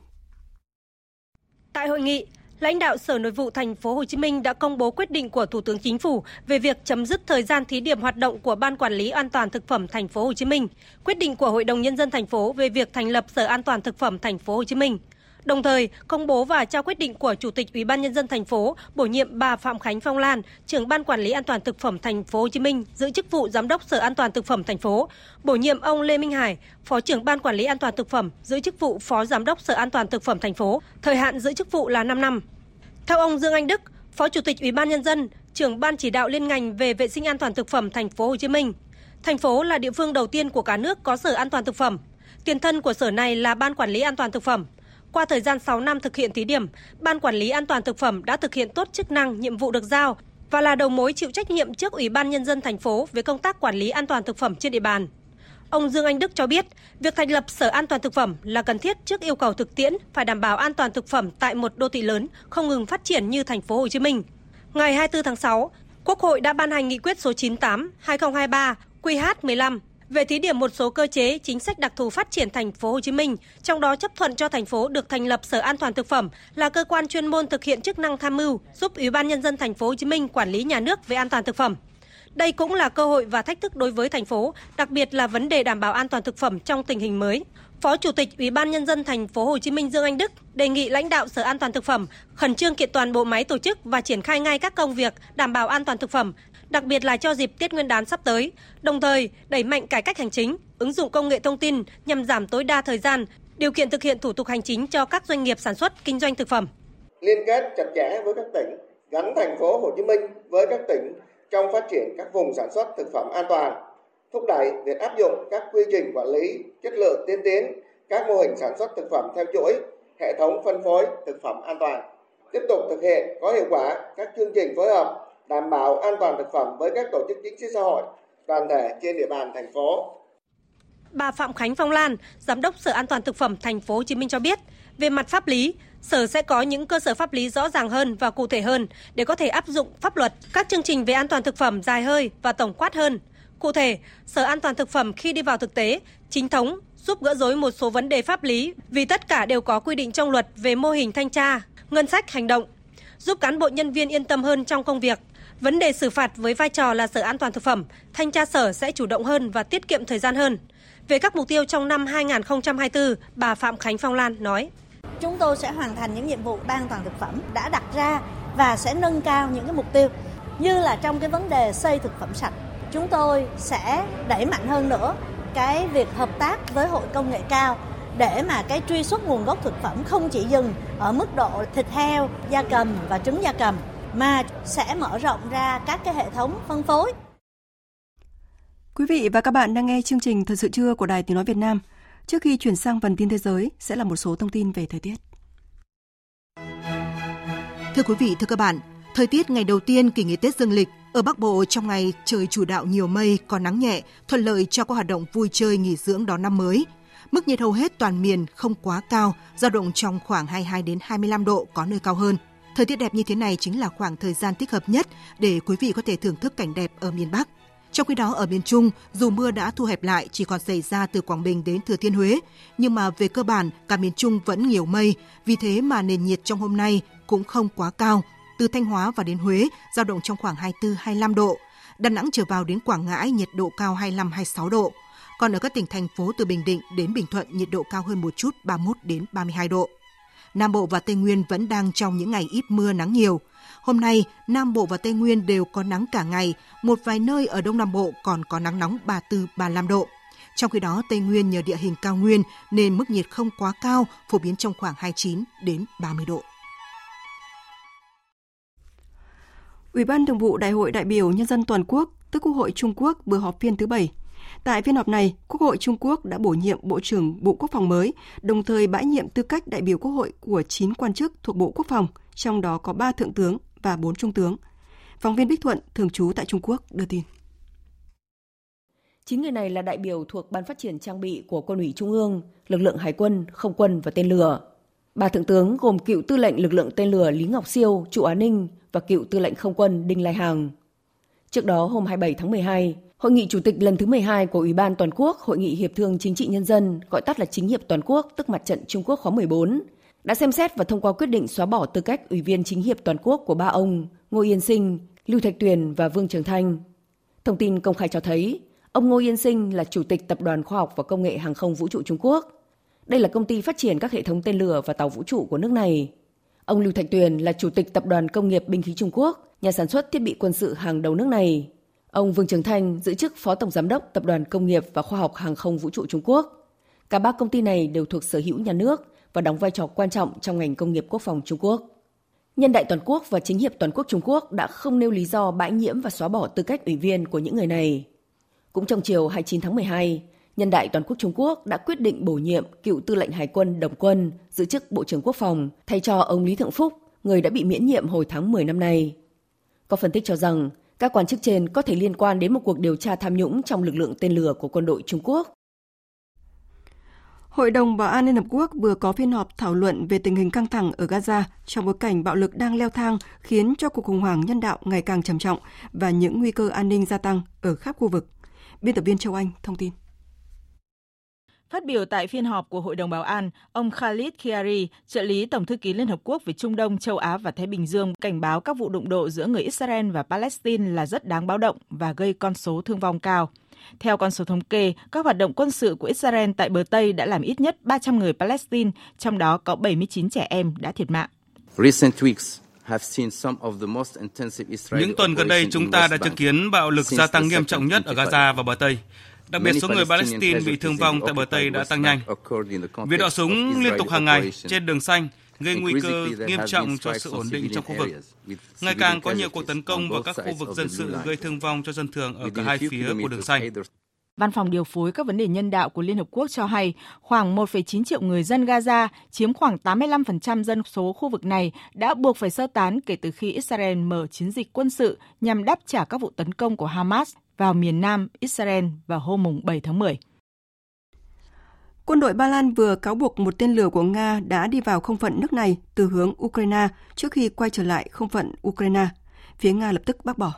Tại hội nghị, lãnh đạo Sở Nội vụ thành phố Hồ Chí Minh đã công bố quyết định của Thủ tướng Chính phủ về việc chấm dứt thời gian thí điểm hoạt động của Ban quản lý an toàn thực phẩm thành phố Hồ Chí Minh, quyết định của Hội đồng nhân dân thành phố về việc thành lập Sở An toàn thực phẩm thành phố Hồ Chí Minh. Đồng thời, công bố và trao quyết định của Chủ tịch Ủy ban nhân dân thành phố bổ nhiệm bà Phạm Khánh Phong Lan, trưởng ban quản lý an toàn thực phẩm thành phố Hồ Chí Minh giữ chức vụ giám đốc Sở An toàn thực phẩm thành phố, bổ nhiệm ông Lê Minh Hải, phó trưởng ban quản lý an toàn thực phẩm giữ chức vụ phó giám đốc Sở An toàn thực phẩm thành phố, thời hạn giữ chức vụ là 5 năm. Theo ông Dương Anh Đức, Phó Chủ tịch Ủy ban nhân dân, trưởng ban chỉ đạo liên ngành về vệ sinh an toàn thực phẩm thành phố Hồ Chí Minh, thành phố là địa phương đầu tiên của cả nước có Sở An toàn thực phẩm. Tiền thân của sở này là Ban quản lý an toàn thực phẩm. Qua thời gian 6 năm thực hiện thí điểm, Ban Quản lý An toàn Thực phẩm đã thực hiện tốt chức năng, nhiệm vụ được giao và là đầu mối chịu trách nhiệm trước Ủy ban Nhân dân thành phố về công tác quản lý an toàn thực phẩm trên địa bàn. Ông Dương Anh Đức cho biết, việc thành lập Sở An toàn thực phẩm là cần thiết trước yêu cầu thực tiễn phải đảm bảo an toàn thực phẩm tại một đô thị lớn không ngừng phát triển như thành phố Hồ Chí Minh. Ngày 24 tháng 6, Quốc hội đã ban hành nghị quyết số 98/2023 QH15 về thí điểm một số cơ chế chính sách đặc thù phát triển thành phố Hồ Chí Minh, trong đó chấp thuận cho thành phố được thành lập Sở An toàn thực phẩm là cơ quan chuyên môn thực hiện chức năng tham mưu, giúp Ủy ban nhân dân thành phố Hồ Chí Minh quản lý nhà nước về an toàn thực phẩm. Đây cũng là cơ hội và thách thức đối với thành phố, đặc biệt là vấn đề đảm bảo an toàn thực phẩm trong tình hình mới. Phó Chủ tịch Ủy ban nhân dân thành phố Hồ Chí Minh Dương Anh Đức đề nghị lãnh đạo Sở An toàn thực phẩm khẩn trương kiện toàn bộ máy tổ chức và triển khai ngay các công việc đảm bảo an toàn thực phẩm, đặc biệt là cho dịp Tết Nguyên đán sắp tới, đồng thời đẩy mạnh cải cách hành chính, ứng dụng công nghệ thông tin nhằm giảm tối đa thời gian, điều kiện thực hiện thủ tục hành chính cho các doanh nghiệp sản xuất kinh doanh thực phẩm. Liên kết chặt chẽ với các tỉnh, gắn thành phố Hồ Chí Minh với các tỉnh trong phát triển các vùng sản xuất thực phẩm an toàn, thúc đẩy việc áp dụng các quy trình quản lý chất lượng tiên tiến, các mô hình sản xuất thực phẩm theo chuỗi, hệ thống phân phối thực phẩm an toàn. Tiếp tục thực hiện có hiệu quả các chương trình phối hợp đảm bảo an toàn thực phẩm với các tổ chức chính trị xã hội, đoàn thể trên địa bàn thành phố. Bà Phạm Khánh Phong Lan, Giám đốc Sở An toàn thực phẩm thành phố Hồ Chí Minh cho biết, về mặt pháp lý, Sở sẽ có những cơ sở pháp lý rõ ràng hơn và cụ thể hơn để có thể áp dụng pháp luật các chương trình về an toàn thực phẩm dài hơi và tổng quát hơn. Cụ thể, Sở An toàn thực phẩm khi đi vào thực tế, chính thống giúp gỡ rối một số vấn đề pháp lý vì tất cả đều có quy định trong luật về mô hình thanh tra, ngân sách hành động, giúp cán bộ nhân viên yên tâm hơn trong công việc. Vấn đề xử phạt với vai trò là Sở An toàn thực phẩm, thanh tra sở sẽ chủ động hơn và tiết kiệm thời gian hơn. Về các mục tiêu trong năm 2024, bà Phạm Khánh Phong Lan nói: Chúng tôi sẽ hoàn thành những nhiệm vụ ban an toàn thực phẩm đã đặt ra và sẽ nâng cao những cái mục tiêu như là trong cái vấn đề xây thực phẩm sạch. Chúng tôi sẽ đẩy mạnh hơn nữa cái việc hợp tác với hội công nghệ cao để mà cái truy xuất nguồn gốc thực phẩm không chỉ dừng ở mức độ thịt heo, da cầm và trứng da cầm mà sẽ mở rộng ra các cái hệ thống phân phối. Quý vị và các bạn đang nghe chương trình Thật sự trưa của Đài Tiếng Nói Việt Nam. Trước khi chuyển sang phần tin thế giới sẽ là một số thông tin về thời tiết. Thưa quý vị, thưa các bạn, thời tiết ngày đầu tiên kỳ nghỉ Tết dương lịch ở Bắc Bộ trong ngày trời chủ đạo nhiều mây, có nắng nhẹ, thuận lợi cho các hoạt động vui chơi nghỉ dưỡng đón năm mới. Mức nhiệt hầu hết toàn miền không quá cao, dao động trong khoảng 22 đến 25 độ, có nơi cao hơn. Thời tiết đẹp như thế này chính là khoảng thời gian thích hợp nhất để quý vị có thể thưởng thức cảnh đẹp ở miền Bắc. Trong khi đó ở miền Trung, dù mưa đã thu hẹp lại chỉ còn xảy ra từ Quảng Bình đến Thừa Thiên Huế, nhưng mà về cơ bản cả miền Trung vẫn nhiều mây, vì thế mà nền nhiệt trong hôm nay cũng không quá cao. Từ Thanh Hóa và đến Huế dao động trong khoảng 24-25 độ. Đà Nẵng trở vào đến Quảng Ngãi nhiệt độ cao 25-26 độ. Còn ở các tỉnh thành phố từ Bình Định đến Bình Thuận nhiệt độ cao hơn một chút 31 đến 32 độ. Nam Bộ và Tây Nguyên vẫn đang trong những ngày ít mưa nắng nhiều. Hôm nay, Nam Bộ và Tây Nguyên đều có nắng cả ngày, một vài nơi ở Đông Nam Bộ còn có nắng nóng 34-35 độ. Trong khi đó, Tây Nguyên nhờ địa hình cao nguyên nên mức nhiệt không quá cao, phổ biến trong khoảng 29 đến 30 độ. Ủy ban Thường vụ Đại hội đại biểu Nhân dân toàn quốc, tức Quốc hội Trung Quốc vừa họp phiên thứ 7. Tại phiên họp này, Quốc hội Trung Quốc đã bổ nhiệm Bộ trưởng Bộ Quốc phòng mới, đồng thời bãi nhiệm tư cách đại biểu Quốc hội của 9 quan chức thuộc Bộ Quốc phòng, trong đó có 3 thượng tướng và 4 trung tướng. Phóng viên Bích Thuận, thường trú tại Trung Quốc, đưa tin. 9 người này là đại biểu thuộc Ban phát triển trang bị của Quân ủy Trung ương, lực lượng Hải quân, không quân và tên lửa. Ba thượng tướng gồm cựu tư lệnh lực lượng tên lửa Lý Ngọc Siêu, trụ Á Ninh và cựu tư lệnh không quân Đinh Lai Hàng. Trước đó hôm 27 tháng 12, Hội nghị chủ tịch lần thứ 12 của Ủy ban Toàn quốc Hội nghị Hiệp thương Chính trị Nhân dân, gọi tắt là Chính hiệp Toàn quốc, tức Mặt trận Trung Quốc khóa 14, đã xem xét và thông qua quyết định xóa bỏ tư cách Ủy viên Chính hiệp Toàn quốc của ba ông Ngô Yên Sinh, Lưu Thạch Tuyền và Vương Trường Thanh. Thông tin công khai cho thấy, ông Ngô Yên Sinh là Chủ tịch Tập đoàn Khoa học và Công nghệ Hàng không Vũ trụ Trung Quốc. Đây là công ty phát triển các hệ thống tên lửa và tàu vũ trụ của nước này. Ông Lưu Thạch Tuyền là Chủ tịch Tập đoàn Công nghiệp Binh khí Trung Quốc, nhà sản xuất thiết bị quân sự hàng đầu nước này. Ông Vương Trường Thanh giữ chức Phó Tổng Giám đốc Tập đoàn Công nghiệp và Khoa học Hàng không Vũ trụ Trung Quốc. Cả ba công ty này đều thuộc sở hữu nhà nước và đóng vai trò quan trọng trong ngành công nghiệp quốc phòng Trung Quốc. Nhân đại toàn quốc và chính hiệp toàn quốc Trung Quốc đã không nêu lý do bãi nhiễm và xóa bỏ tư cách ủy viên của những người này. Cũng trong chiều 29 tháng 12, Nhân đại toàn quốc Trung Quốc đã quyết định bổ nhiệm cựu tư lệnh Hải quân Đồng Quân giữ chức Bộ trưởng Quốc phòng thay cho ông Lý Thượng Phúc, người đã bị miễn nhiệm hồi tháng 10 năm nay. Có phân tích cho rằng các quan chức trên có thể liên quan đến một cuộc điều tra tham nhũng trong lực lượng tên lửa của quân đội Trung Quốc. Hội đồng Bảo an Liên Hợp Quốc vừa có phiên họp thảo luận về tình hình căng thẳng ở Gaza trong bối cảnh bạo lực đang leo thang khiến cho cuộc khủng hoảng nhân đạo ngày càng trầm trọng và những nguy cơ an ninh gia tăng ở khắp khu vực. Biên tập viên Châu Anh thông tin. Phát biểu tại phiên họp của Hội đồng Bảo an, ông Khalid Khiari, trợ lý Tổng thư ký Liên Hợp Quốc về Trung Đông, Châu Á và Thái Bình Dương, cảnh báo các vụ đụng độ giữa người Israel và Palestine là rất đáng báo động và gây con số thương vong cao. Theo con số thống kê, các hoạt động quân sự của Israel tại bờ Tây đã làm ít nhất 300 người Palestine, trong đó có 79 trẻ em đã thiệt mạng. Những tuần gần đây, chúng ta đã chứng kiến bạo lực gia tăng nghiêm trọng nhất ở Gaza và bờ Tây Đặc biệt số người Palestine bị thương vong tại bờ Tây đã tăng nhanh. Việc đọ súng liên tục hàng ngày trên đường xanh gây nguy cơ nghiêm trọng cho sự ổn định trong khu vực. Ngày càng có nhiều cuộc tấn công vào các khu vực dân sự gây thương vong cho dân thường ở cả hai phía của đường xanh. Văn phòng điều phối các vấn đề nhân đạo của Liên Hợp Quốc cho hay khoảng 1,9 triệu người dân Gaza, chiếm khoảng 85% dân số khu vực này, đã buộc phải sơ tán kể từ khi Israel mở chiến dịch quân sự nhằm đáp trả các vụ tấn công của Hamas vào miền nam Israel vào hôm 7 tháng 10. Quân đội Ba Lan vừa cáo buộc một tên lửa của Nga đã đi vào không phận nước này từ hướng Ukraine trước khi quay trở lại không phận Ukraine. Phía Nga lập tức bác bỏ.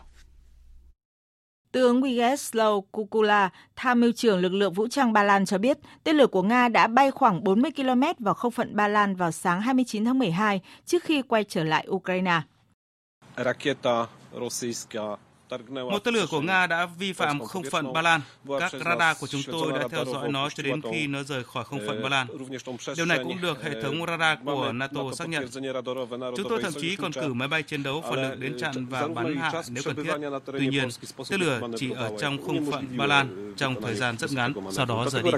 Tướng Wigeslow Kukula, tham mưu trưởng lực lượng vũ trang Ba Lan cho biết, tên lửa của Nga đã bay khoảng 40 km vào không phận Ba Lan vào sáng 29 tháng 12 trước khi quay trở lại Ukraine. Raketa một tên lửa của Nga đã vi phạm không phận Ba Lan. Các radar của chúng tôi đã theo dõi nó cho đến khi nó rời khỏi không phận Ba Lan. Điều này cũng được hệ thống radar của NATO xác nhận. Chúng tôi thậm chí còn cử máy bay chiến đấu phản lực đến chặn và bắn hạ nếu cần thiết. Tuy nhiên, tên lửa chỉ ở trong không phận Ba Lan trong thời gian rất ngắn, sau đó rời đi.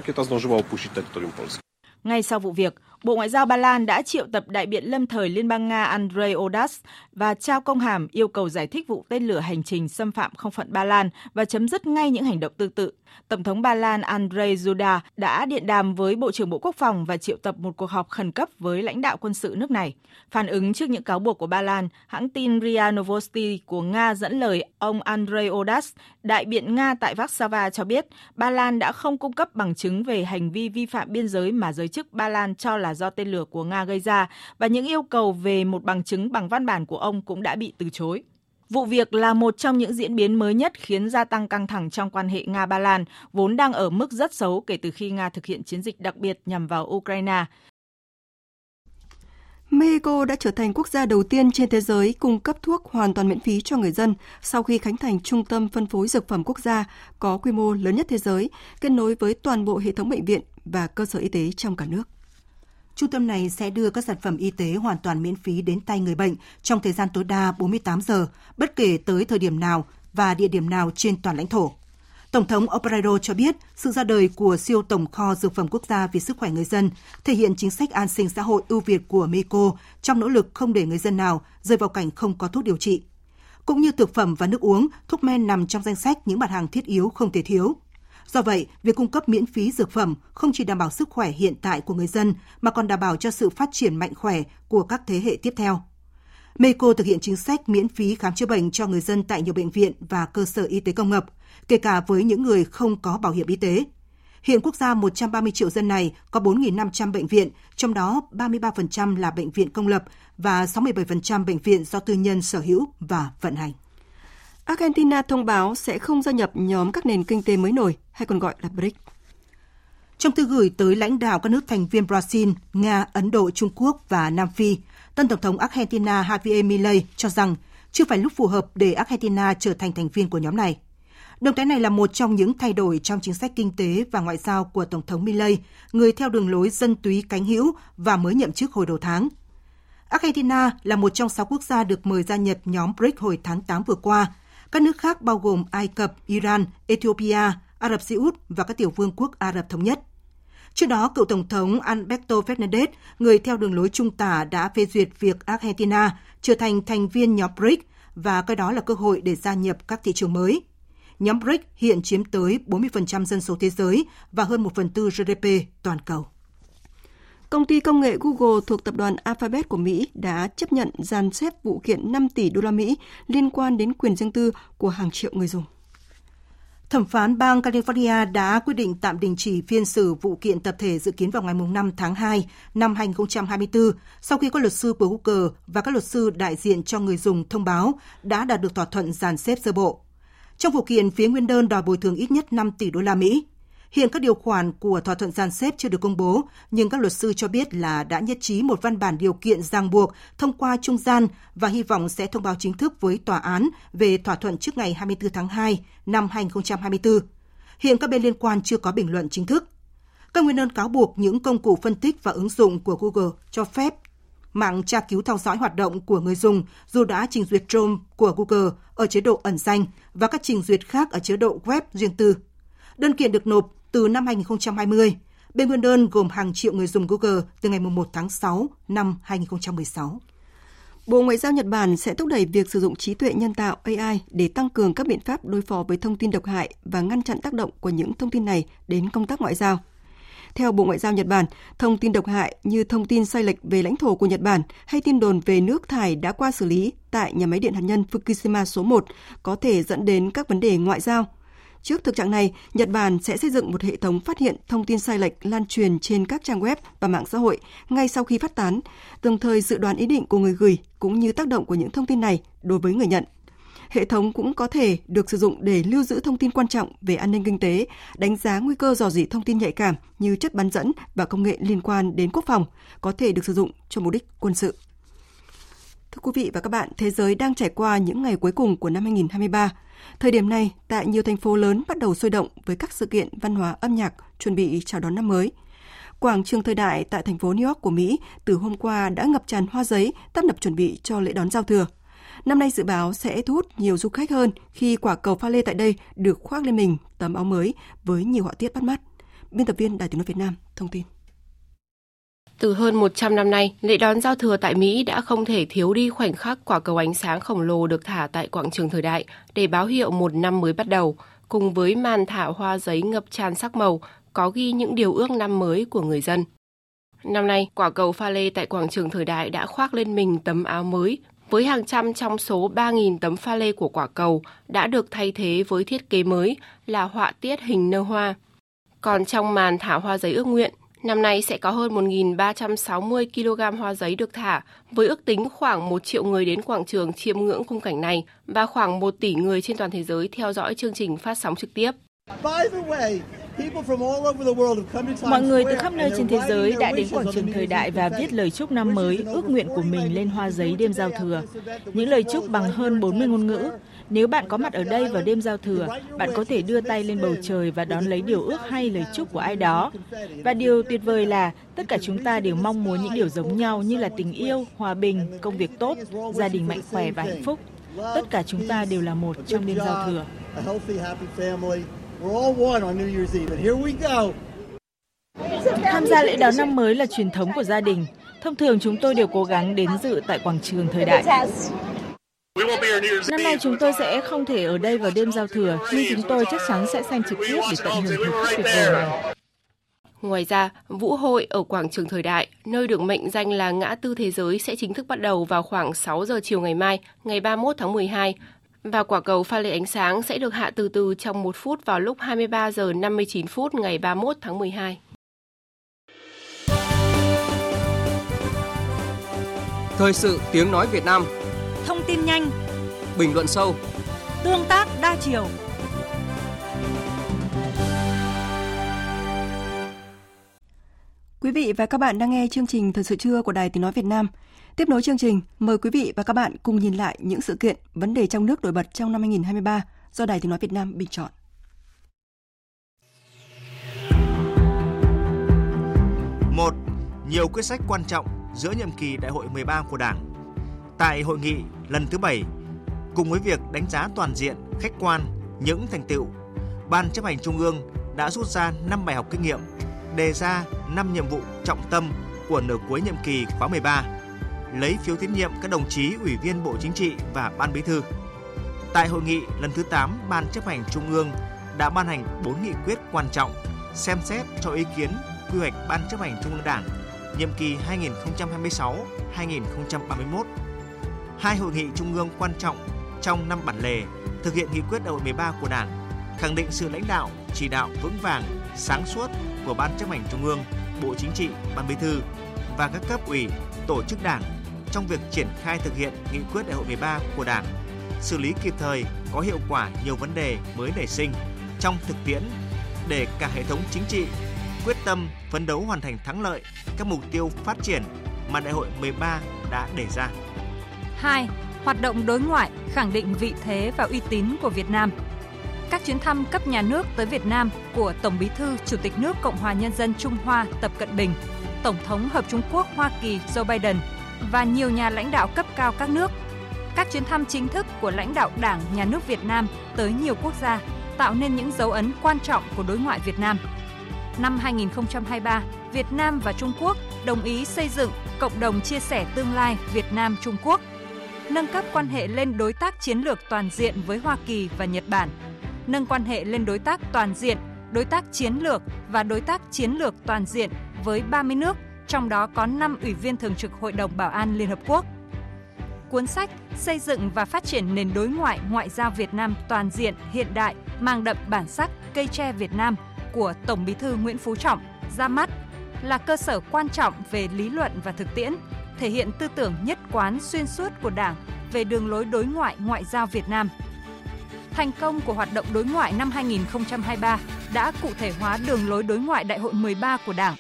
Ngay sau vụ việc, Bộ Ngoại giao Ba Lan đã triệu tập đại biện lâm thời Liên bang Nga Andrei Odas và trao công hàm yêu cầu giải thích vụ tên lửa hành trình xâm phạm không phận Ba Lan và chấm dứt ngay những hành động tương tự. Tổng thống Ba Lan Andrzej Duda đã điện đàm với Bộ trưởng Bộ Quốc phòng và triệu tập một cuộc họp khẩn cấp với lãnh đạo quân sự nước này. Phản ứng trước những cáo buộc của Ba Lan, hãng tin RIA Novosti của Nga dẫn lời ông Andrei Odas, đại biện Nga tại Warsaw cho biết Ba Lan đã không cung cấp bằng chứng về hành vi vi phạm biên giới mà giới chức Ba Lan cho là là do tên lửa của Nga gây ra và những yêu cầu về một bằng chứng bằng văn bản của ông cũng đã bị từ chối. Vụ việc là một trong những diễn biến mới nhất khiến gia tăng căng thẳng trong quan hệ Nga-Ba Lan, vốn đang ở mức rất xấu kể từ khi Nga thực hiện chiến dịch đặc biệt nhằm vào Ukraine. Mexico đã trở thành quốc gia đầu tiên trên thế giới cung cấp thuốc hoàn toàn miễn phí cho người dân sau khi khánh thành trung tâm phân phối dược phẩm quốc gia có quy mô lớn nhất thế giới, kết nối với toàn bộ hệ thống bệnh viện và cơ sở y tế trong cả nước. Trung tâm này sẽ đưa các sản phẩm y tế hoàn toàn miễn phí đến tay người bệnh trong thời gian tối đa 48 giờ, bất kể tới thời điểm nào và địa điểm nào trên toàn lãnh thổ. Tổng thống Obrador cho biết sự ra đời của siêu tổng kho dược phẩm quốc gia vì sức khỏe người dân thể hiện chính sách an sinh xã hội ưu việt của Mexico trong nỗ lực không để người dân nào rơi vào cảnh không có thuốc điều trị. Cũng như thực phẩm và nước uống, thuốc men nằm trong danh sách những mặt hàng thiết yếu không thể thiếu. Do vậy, việc cung cấp miễn phí dược phẩm không chỉ đảm bảo sức khỏe hiện tại của người dân mà còn đảm bảo cho sự phát triển mạnh khỏe của các thế hệ tiếp theo. Mexico thực hiện chính sách miễn phí khám chữa bệnh cho người dân tại nhiều bệnh viện và cơ sở y tế công lập, kể cả với những người không có bảo hiểm y tế. Hiện quốc gia 130 triệu dân này có 4.500 bệnh viện, trong đó 33% là bệnh viện công lập và 67% bệnh viện do tư nhân sở hữu và vận hành. Argentina thông báo sẽ không gia nhập nhóm các nền kinh tế mới nổi, hay còn gọi là BRICS. Trong thư gửi tới lãnh đạo các nước thành viên Brazil, Nga, Ấn Độ, Trung Quốc và Nam Phi, tân Tổng thống Argentina Javier Milei cho rằng chưa phải lúc phù hợp để Argentina trở thành thành viên của nhóm này. Động thái này là một trong những thay đổi trong chính sách kinh tế và ngoại giao của Tổng thống Milei, người theo đường lối dân túy cánh hữu và mới nhậm chức hồi đầu tháng. Argentina là một trong sáu quốc gia được mời gia nhập nhóm BRICS hồi tháng 8 vừa qua, các nước khác bao gồm Ai Cập, Iran, Ethiopia, Ả Rập Xê Út và các tiểu vương quốc Ả Rập Thống Nhất. Trước đó, cựu Tổng thống Alberto Fernandez, người theo đường lối trung tả đã phê duyệt việc Argentina trở thành thành viên nhóm BRICS và coi đó là cơ hội để gia nhập các thị trường mới. Nhóm BRICS hiện chiếm tới 40% dân số thế giới và hơn 1 phần tư GDP toàn cầu. Công ty công nghệ Google thuộc tập đoàn Alphabet của Mỹ đã chấp nhận dàn xếp vụ kiện 5 tỷ đô la Mỹ liên quan đến quyền riêng tư của hàng triệu người dùng. Thẩm phán bang California đã quyết định tạm đình chỉ phiên xử vụ kiện tập thể dự kiến vào ngày 5 tháng 2 năm 2024 sau khi các luật sư của Google và các luật sư đại diện cho người dùng thông báo đã đạt được thỏa thuận dàn xếp sơ bộ. Trong vụ kiện, phía nguyên đơn đòi bồi thường ít nhất 5 tỷ đô la Mỹ. Hiện các điều khoản của thỏa thuận gian xếp chưa được công bố, nhưng các luật sư cho biết là đã nhất trí một văn bản điều kiện ràng buộc thông qua trung gian và hy vọng sẽ thông báo chính thức với tòa án về thỏa thuận trước ngày 24 tháng 2 năm 2024. Hiện các bên liên quan chưa có bình luận chính thức. Các nguyên đơn cáo buộc những công cụ phân tích và ứng dụng của Google cho phép mạng tra cứu theo dõi hoạt động của người dùng dù đã trình duyệt Chrome của Google ở chế độ ẩn danh và các trình duyệt khác ở chế độ web riêng tư Đơn kiện được nộp từ năm 2020. Bên nguyên đơn gồm hàng triệu người dùng Google từ ngày 1 tháng 6 năm 2016. Bộ Ngoại giao Nhật Bản sẽ thúc đẩy việc sử dụng trí tuệ nhân tạo AI để tăng cường các biện pháp đối phó với thông tin độc hại và ngăn chặn tác động của những thông tin này đến công tác ngoại giao. Theo Bộ Ngoại giao Nhật Bản, thông tin độc hại như thông tin sai lệch về lãnh thổ của Nhật Bản hay tin đồn về nước thải đã qua xử lý tại nhà máy điện hạt nhân Fukushima số 1 có thể dẫn đến các vấn đề ngoại giao. Trước thực trạng này, Nhật Bản sẽ xây dựng một hệ thống phát hiện thông tin sai lệch lan truyền trên các trang web và mạng xã hội ngay sau khi phát tán, đồng thời dự đoán ý định của người gửi cũng như tác động của những thông tin này đối với người nhận. Hệ thống cũng có thể được sử dụng để lưu giữ thông tin quan trọng về an ninh kinh tế, đánh giá nguy cơ dò dỉ thông tin nhạy cảm như chất bán dẫn và công nghệ liên quan đến quốc phòng, có thể được sử dụng cho mục đích quân sự. Thưa quý vị và các bạn, thế giới đang trải qua những ngày cuối cùng của năm 2023. Thời điểm này, tại nhiều thành phố lớn bắt đầu sôi động với các sự kiện văn hóa âm nhạc chuẩn bị chào đón năm mới. Quảng trường thời đại tại thành phố New York của Mỹ từ hôm qua đã ngập tràn hoa giấy, tấp nập chuẩn bị cho lễ đón giao thừa. Năm nay dự báo sẽ thu hút nhiều du khách hơn khi quả cầu pha lê tại đây được khoác lên mình tấm áo mới với nhiều họa tiết bắt mắt. Biên tập viên Đài tiếng nói Việt Nam thông tin. Từ hơn 100 năm nay, lễ đón giao thừa tại Mỹ đã không thể thiếu đi khoảnh khắc quả cầu ánh sáng khổng lồ được thả tại quảng trường thời đại để báo hiệu một năm mới bắt đầu, cùng với màn thả hoa giấy ngập tràn sắc màu, có ghi những điều ước năm mới của người dân. Năm nay, quả cầu pha lê tại quảng trường thời đại đã khoác lên mình tấm áo mới với hàng trăm trong số 3.000 tấm pha lê của quả cầu đã được thay thế với thiết kế mới là họa tiết hình nơ hoa. Còn trong màn thả hoa giấy ước nguyện, năm nay sẽ có hơn 1.360 kg hoa giấy được thả, với ước tính khoảng 1 triệu người đến quảng trường chiêm ngưỡng khung cảnh này và khoảng 1 tỷ người trên toàn thế giới theo dõi chương trình phát sóng trực tiếp. Mọi người từ khắp nơi trên thế giới đã đến quảng trường thời đại và viết lời chúc năm mới, ước nguyện của mình lên hoa giấy đêm giao thừa. Những lời chúc bằng hơn 40 ngôn ngữ. Nếu bạn có mặt ở đây vào đêm giao thừa, bạn có thể đưa tay lên bầu trời và đón lấy điều ước hay lời chúc của ai đó. Và điều tuyệt vời là tất cả chúng ta đều mong muốn những điều giống nhau như là tình yêu, hòa bình, công việc tốt, gia đình mạnh khỏe và hạnh phúc. Tất cả chúng ta đều là một trong đêm giao thừa. We're all one on New Year's Eve, and here we go. Tham gia lễ đón năm mới là truyền thống của gia đình. Thông thường chúng tôi đều cố gắng đến dự tại quảng trường thời đại. Năm nay chúng tôi sẽ không thể ở đây vào đêm giao thừa, nhưng chúng tôi chắc chắn sẽ xem trực tiếp để tận hưởng khắc tuyệt vời này. Ngoài ra, Vũ hội ở quảng trường thời đại, nơi được mệnh danh là ngã tư thế giới sẽ chính thức bắt đầu vào khoảng 6 giờ chiều ngày mai, ngày 31 tháng 12 và quả cầu pha lê ánh sáng sẽ được hạ từ từ trong 1 phút vào lúc 23 giờ 59 phút ngày 31 tháng 12. Thời sự tiếng nói Việt Nam Thông tin nhanh Bình luận sâu Tương tác đa chiều Quý vị và các bạn đang nghe chương trình Thời sự trưa của Đài Tiếng Nói Việt Nam. Tiếp nối chương trình, mời quý vị và các bạn cùng nhìn lại những sự kiện, vấn đề trong nước nổi bật trong năm 2023 do Đài Tiếng Nói Việt Nam bình chọn. Một, nhiều quyết sách quan trọng giữa nhiệm kỳ Đại hội 13 của Đảng. Tại hội nghị lần thứ 7, cùng với việc đánh giá toàn diện, khách quan những thành tựu, Ban chấp hành Trung ương đã rút ra 5 bài học kinh nghiệm, đề ra 5 nhiệm vụ trọng tâm của nửa cuối nhiệm kỳ khóa 13 lấy phiếu tín nhiệm các đồng chí Ủy viên Bộ Chính trị và Ban Bí thư. Tại hội nghị lần thứ 8, Ban chấp hành Trung ương đã ban hành 4 nghị quyết quan trọng xem xét cho ý kiến quy hoạch Ban chấp hành Trung ương Đảng nhiệm kỳ 2026-2031. Hai hội nghị trung ương quan trọng trong năm bản lề thực hiện nghị quyết đại hội 13 của Đảng, khẳng định sự lãnh đạo, chỉ đạo vững vàng, sáng suốt của Ban chấp hành Trung ương, Bộ Chính trị, Ban Bí thư và các cấp ủy, tổ chức Đảng trong việc triển khai thực hiện nghị quyết đại hội 13 của Đảng, xử lý kịp thời, có hiệu quả nhiều vấn đề mới nảy sinh trong thực tiễn để cả hệ thống chính trị quyết tâm phấn đấu hoàn thành thắng lợi các mục tiêu phát triển mà đại hội 13 đã đề ra. 2. Hoạt động đối ngoại khẳng định vị thế và uy tín của Việt Nam. Các chuyến thăm cấp nhà nước tới Việt Nam của Tổng Bí thư Chủ tịch nước Cộng hòa Nhân dân Trung Hoa Tập Cận Bình, Tổng thống Hợp Trung Quốc Hoa Kỳ Joe Biden và nhiều nhà lãnh đạo cấp cao các nước. Các chuyến thăm chính thức của lãnh đạo Đảng, Nhà nước Việt Nam tới nhiều quốc gia tạo nên những dấu ấn quan trọng của đối ngoại Việt Nam. Năm 2023, Việt Nam và Trung Quốc đồng ý xây dựng cộng đồng chia sẻ tương lai Việt Nam Trung Quốc, nâng cấp quan hệ lên đối tác chiến lược toàn diện với Hoa Kỳ và Nhật Bản, nâng quan hệ lên đối tác toàn diện, đối tác chiến lược và đối tác chiến lược toàn diện với 30 nước, trong đó có 5 ủy viên thường trực Hội đồng Bảo an Liên Hợp Quốc. Cuốn sách Xây dựng và phát triển nền đối ngoại ngoại giao Việt Nam toàn diện, hiện đại, mang đậm bản sắc cây tre Việt Nam của Tổng Bí thư Nguyễn Phú Trọng ra mắt là cơ sở quan trọng về lý luận và thực tiễn, thể hiện tư tưởng nhất quán xuyên suốt của Đảng về đường lối đối ngoại ngoại giao Việt Nam. Thành công của hoạt động đối ngoại năm 2023 đã cụ thể hóa đường lối đối ngoại Đại hội 13 của Đảng,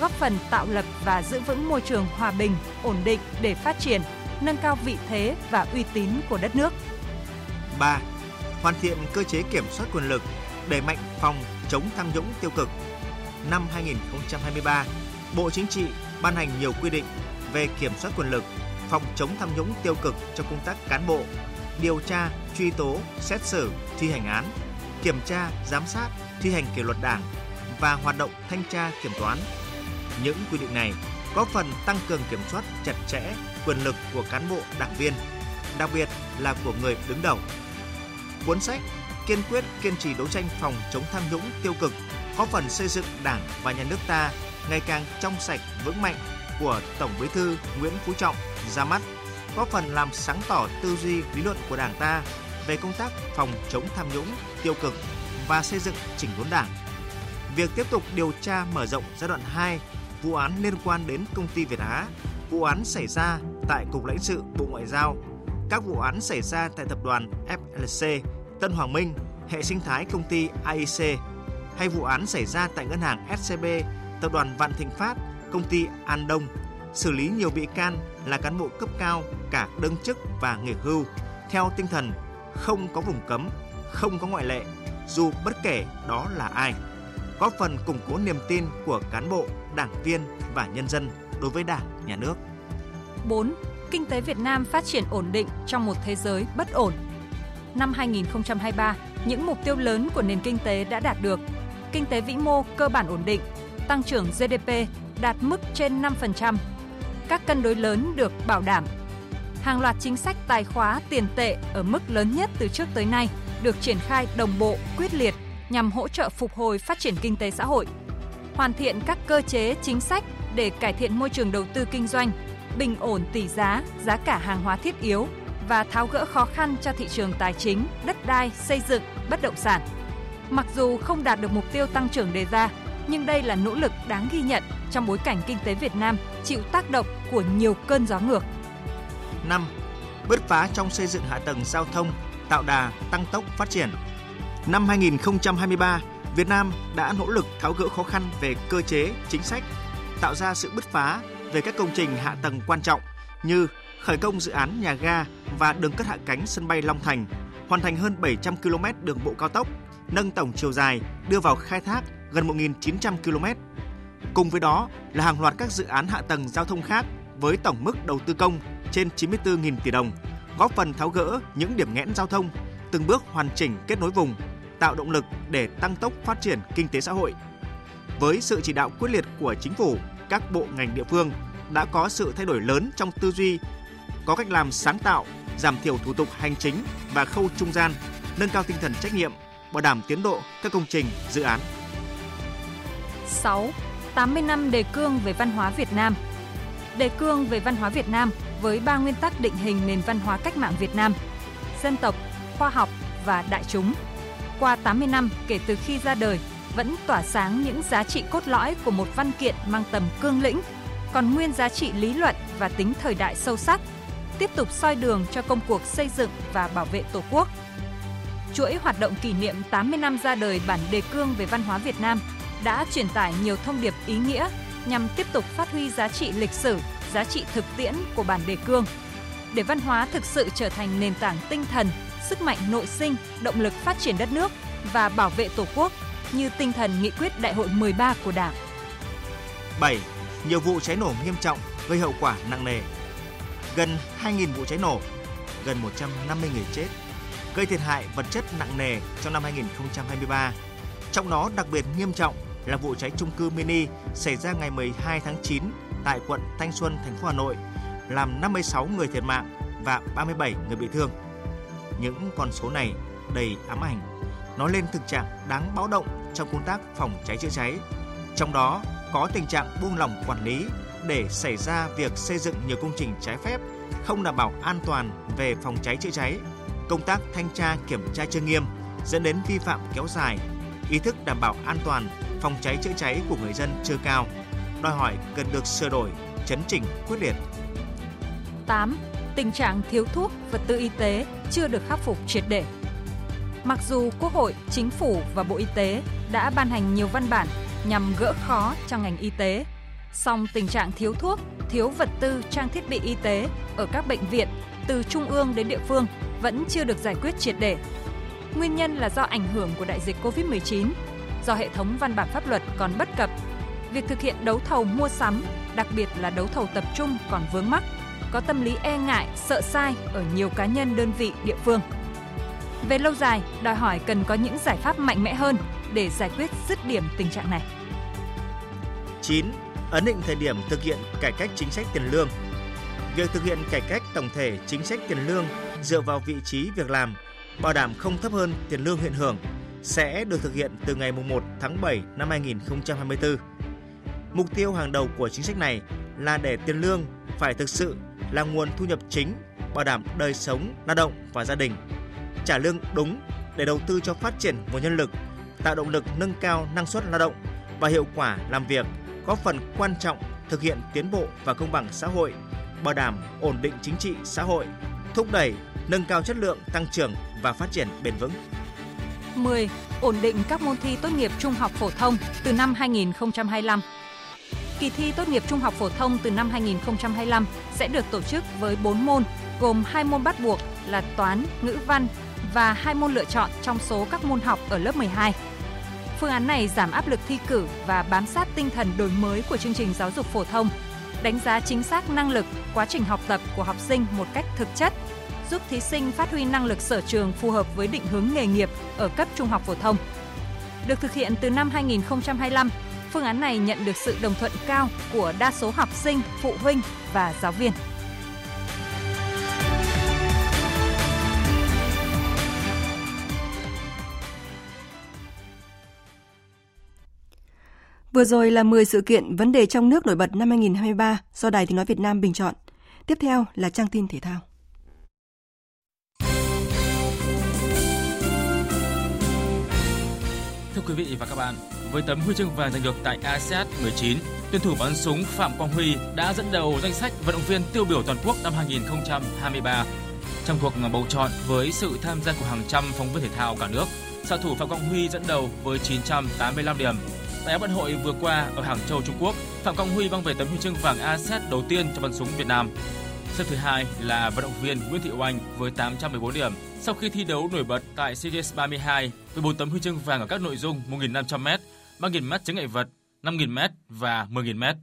góp phần tạo lập và giữ vững môi trường hòa bình, ổn định để phát triển, nâng cao vị thế và uy tín của đất nước. 3. Hoàn thiện cơ chế kiểm soát quyền lực, đẩy mạnh phòng chống tham nhũng tiêu cực. Năm 2023, Bộ Chính trị ban hành nhiều quy định về kiểm soát quyền lực, phòng chống tham nhũng tiêu cực trong công tác cán bộ, điều tra, truy tố, xét xử, thi hành án, kiểm tra, giám sát, thi hành kỷ luật đảng và hoạt động thanh tra kiểm toán. Những quy định này có phần tăng cường kiểm soát chặt chẽ quyền lực của cán bộ đảng viên, đặc biệt là của người đứng đầu. Cuốn sách kiên quyết kiên trì đấu tranh phòng chống tham nhũng tiêu cực có phần xây dựng Đảng và nhà nước ta ngày càng trong sạch vững mạnh của Tổng Bí thư Nguyễn Phú Trọng ra mắt, có phần làm sáng tỏ tư duy lý luận của Đảng ta về công tác phòng chống tham nhũng tiêu cực và xây dựng chỉnh đốn Đảng. Việc tiếp tục điều tra mở rộng giai đoạn 2 vụ án liên quan đến công ty Việt Á, vụ án xảy ra tại Cục lãnh sự Bộ Ngoại giao, các vụ án xảy ra tại tập đoàn FLC, Tân Hoàng Minh, hệ sinh thái công ty AIC hay vụ án xảy ra tại ngân hàng SCB, tập đoàn Vạn Thịnh Phát, công ty An Đông, xử lý nhiều bị can là cán bộ cấp cao cả đương chức và nghỉ hưu theo tinh thần không có vùng cấm, không có ngoại lệ, dù bất kể đó là ai góp phần củng cố niềm tin của cán bộ, đảng viên và nhân dân đối với Đảng, Nhà nước. 4. Kinh tế Việt Nam phát triển ổn định trong một thế giới bất ổn. Năm 2023, những mục tiêu lớn của nền kinh tế đã đạt được. Kinh tế vĩ mô cơ bản ổn định, tăng trưởng GDP đạt mức trên 5%. Các cân đối lớn được bảo đảm. Hàng loạt chính sách tài khóa tiền tệ ở mức lớn nhất từ trước tới nay được triển khai đồng bộ, quyết liệt nhằm hỗ trợ phục hồi phát triển kinh tế xã hội, hoàn thiện các cơ chế chính sách để cải thiện môi trường đầu tư kinh doanh, bình ổn tỷ giá, giá cả hàng hóa thiết yếu và tháo gỡ khó khăn cho thị trường tài chính, đất đai, xây dựng, bất động sản. Mặc dù không đạt được mục tiêu tăng trưởng đề ra, nhưng đây là nỗ lực đáng ghi nhận trong bối cảnh kinh tế Việt Nam chịu tác động của nhiều cơn gió ngược. 5. Bứt phá trong xây dựng hạ tầng giao thông, tạo đà tăng tốc phát triển Năm 2023, Việt Nam đã nỗ lực tháo gỡ khó khăn về cơ chế, chính sách, tạo ra sự bứt phá về các công trình hạ tầng quan trọng như khởi công dự án nhà ga và đường cất hạ cánh sân bay Long Thành, hoàn thành hơn 700 km đường bộ cao tốc, nâng tổng chiều dài đưa vào khai thác gần 1.900 km. Cùng với đó là hàng loạt các dự án hạ tầng giao thông khác với tổng mức đầu tư công trên 94.000 tỷ đồng, góp phần tháo gỡ những điểm nghẽn giao thông, từng bước hoàn chỉnh kết nối vùng, tạo động lực để tăng tốc phát triển kinh tế xã hội. Với sự chỉ đạo quyết liệt của chính phủ, các bộ ngành địa phương đã có sự thay đổi lớn trong tư duy, có cách làm sáng tạo, giảm thiểu thủ tục hành chính và khâu trung gian, nâng cao tinh thần trách nhiệm, bảo đảm tiến độ các công trình, dự án. 6. 80 năm đề cương về văn hóa Việt Nam Đề cương về văn hóa Việt Nam với ba nguyên tắc định hình nền văn hóa cách mạng Việt Nam: dân tộc, khoa học và đại chúng – qua 80 năm kể từ khi ra đời, vẫn tỏa sáng những giá trị cốt lõi của một văn kiện mang tầm cương lĩnh, còn nguyên giá trị lý luận và tính thời đại sâu sắc, tiếp tục soi đường cho công cuộc xây dựng và bảo vệ Tổ quốc. Chuỗi hoạt động kỷ niệm 80 năm ra đời bản đề cương về văn hóa Việt Nam đã truyền tải nhiều thông điệp ý nghĩa nhằm tiếp tục phát huy giá trị lịch sử, giá trị thực tiễn của bản đề cương để văn hóa thực sự trở thành nền tảng tinh thần sức mạnh nội sinh, động lực phát triển đất nước và bảo vệ Tổ quốc như tinh thần nghị quyết Đại hội 13 của Đảng. 7. Nhiều vụ cháy nổ nghiêm trọng gây hậu quả nặng nề. Gần 2.000 vụ cháy nổ, gần 150 người chết. gây thiệt hại vật chất nặng nề trong năm 2023. Trong đó đặc biệt nghiêm trọng là vụ cháy trung cư mini xảy ra ngày 12 tháng 9 tại quận Thanh Xuân, thành phố Hà Nội, làm 56 người thiệt mạng và 37 người bị thương. Những con số này đầy ám ảnh, nói lên thực trạng đáng báo động trong công tác phòng cháy chữa cháy. Trong đó có tình trạng buông lỏng quản lý để xảy ra việc xây dựng nhiều công trình trái phép, không đảm bảo an toàn về phòng cháy chữa cháy, công tác thanh tra kiểm tra chưa nghiêm dẫn đến vi phạm kéo dài, ý thức đảm bảo an toàn phòng cháy chữa cháy của người dân chưa cao, đòi hỏi cần được sửa đổi, chấn chỉnh quyết liệt. 8. Tình trạng thiếu thuốc, vật tư y tế chưa được khắc phục triệt để. Mặc dù Quốc hội, Chính phủ và Bộ Y tế đã ban hành nhiều văn bản nhằm gỡ khó cho ngành y tế, song tình trạng thiếu thuốc, thiếu vật tư trang thiết bị y tế ở các bệnh viện từ trung ương đến địa phương vẫn chưa được giải quyết triệt để. Nguyên nhân là do ảnh hưởng của đại dịch Covid-19, do hệ thống văn bản pháp luật còn bất cập, việc thực hiện đấu thầu mua sắm, đặc biệt là đấu thầu tập trung còn vướng mắc, có tâm lý e ngại, sợ sai ở nhiều cá nhân đơn vị địa phương. Về lâu dài, đòi hỏi cần có những giải pháp mạnh mẽ hơn để giải quyết dứt điểm tình trạng này. 9. Ấn định thời điểm thực hiện cải cách chính sách tiền lương. Việc thực hiện cải cách tổng thể chính sách tiền lương dựa vào vị trí việc làm, bảo đảm không thấp hơn tiền lương hiện hưởng sẽ được thực hiện từ ngày 1 tháng 7 năm 2024. Mục tiêu hàng đầu của chính sách này là để tiền lương phải thực sự là nguồn thu nhập chính, bảo đảm đời sống lao động và gia đình. Trả lương đúng để đầu tư cho phát triển nguồn nhân lực, tạo động lực nâng cao năng suất lao động và hiệu quả làm việc, góp phần quan trọng thực hiện tiến bộ và công bằng xã hội, bảo đảm ổn định chính trị xã hội, thúc đẩy nâng cao chất lượng tăng trưởng và phát triển bền vững. 10. Ổn định các môn thi tốt nghiệp trung học phổ thông từ năm 2025. Kỳ thi tốt nghiệp trung học phổ thông từ năm 2025 sẽ được tổ chức với 4 môn, gồm 2 môn bắt buộc là toán, ngữ văn và 2 môn lựa chọn trong số các môn học ở lớp 12. Phương án này giảm áp lực thi cử và bám sát tinh thần đổi mới của chương trình giáo dục phổ thông, đánh giá chính xác năng lực, quá trình học tập của học sinh một cách thực chất, giúp thí sinh phát huy năng lực sở trường phù hợp với định hướng nghề nghiệp ở cấp trung học phổ thông. Được thực hiện từ năm 2025, phương án này nhận được sự đồng thuận cao của đa số học sinh, phụ huynh và giáo viên. Vừa rồi là 10 sự kiện vấn đề trong nước nổi bật năm 2023 do Đài Tiếng Nói Việt Nam bình chọn. Tiếp theo là trang tin thể thao. Quý vị và các bạn, với tấm huy chương vàng giành được tại ASEAN 19, tuyển thủ bắn súng Phạm Quang Huy đã dẫn đầu danh sách vận động viên tiêu biểu toàn quốc năm 2023. Trong cuộc bầu chọn với sự tham gia của hàng trăm phóng viên thể thao cả nước, xạ thủ Phạm Quang Huy dẫn đầu với 985 điểm. Tại Á vận hội vừa qua ở Hàng Châu, Trung Quốc, Phạm Quang Huy mang về tấm huy chương vàng ASEAN đầu tiên cho bắn súng Việt Nam. Xếp thứ hai là vận động viên Nguyễn Thị Oanh với 814 điểm. Sau khi thi đấu nổi bật tại SEA Games 32 với 4 tấm huy chương vàng ở các nội dung 1.500m, 3.000m chướng ngại vật, 5.000m và 10.000m.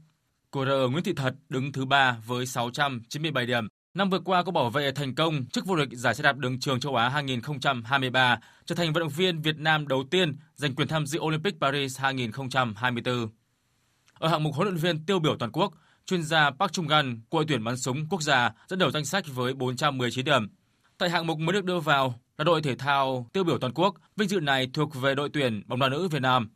Cô R Nguyễn Thị Thật đứng thứ ba với 697 điểm. Năm vừa qua cô bảo vệ thành công chức vô địch giải xe đạp đường trường châu Á 2023, trở thành vận động viên Việt Nam đầu tiên giành quyền tham dự Olympic Paris 2024. Ở hạng mục huấn luyện viên tiêu biểu toàn quốc, chuyên gia Park Chung Gan của tuyển bắn súng quốc gia dẫn đầu danh sách với 419 điểm. Tại hạng mục mới được đưa vào là đội thể thao tiêu biểu toàn quốc, vinh dự này thuộc về đội tuyển bóng đá nữ Việt Nam.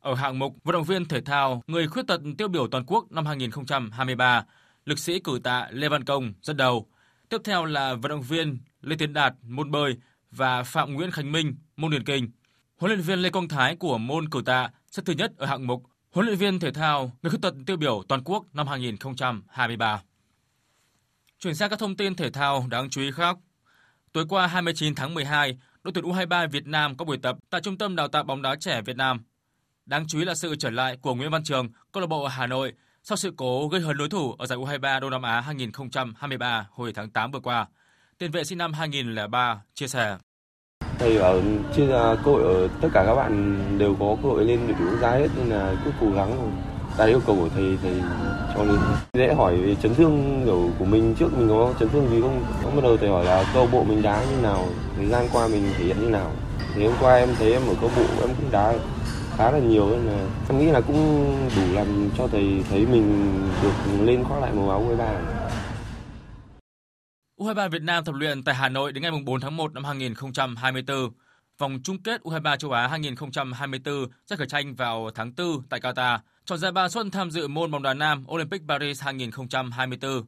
Ở hạng mục vận động viên thể thao người khuyết tật tiêu biểu toàn quốc năm 2023, lực sĩ cử tạ Lê Văn Công dẫn đầu. Tiếp theo là vận động viên Lê Tiến Đạt môn bơi và Phạm Nguyễn Khánh Minh môn điền kinh. Huấn luyện viên Lê Công Thái của môn cử tạ xếp thứ nhất ở hạng mục huấn luyện viên thể thao người khuyết tật tiêu biểu toàn quốc năm 2023. Chuyển sang các thông tin thể thao đáng chú ý khác. Tối qua 29 tháng 12, đội tuyển U23 Việt Nam có buổi tập tại Trung tâm Đào tạo bóng đá trẻ Việt Nam. Đáng chú ý là sự trở lại của Nguyễn Văn Trường, câu lạc bộ Hà Nội sau sự cố gây hấn đối thủ ở giải U23 Đông Nam Á 2023 hồi tháng 8 vừa qua. Tiền vệ sinh năm 2003 chia sẻ. Thầy bảo chưa là cơ hội ở tất cả các bạn đều có cơ hội lên đội tuyển quốc gia hết, nên là cứ cố gắng thôi. đạt yêu cầu của thầy thầy cho lên. Dễ hỏi về chấn thương kiểu của mình trước, mình có chấn thương gì không? Không bắt đầu thầy hỏi là câu bộ mình đá như nào? Thời gian qua mình thể hiện như nào? Thì hôm qua em thấy em ở câu bộ em cũng đá khá là nhiều nên là em nghĩ là cũng đủ làm cho thầy thấy mình được lên khoác lại màu áo U23 U23 Việt Nam tập luyện tại Hà Nội đến ngày 4 tháng 1 năm 2024. Vòng chung kết U23 châu Á 2024 sẽ khởi tranh vào tháng 4 tại Qatar, chọn ra ba suất tham dự môn bóng đá nam Olympic Paris 2024.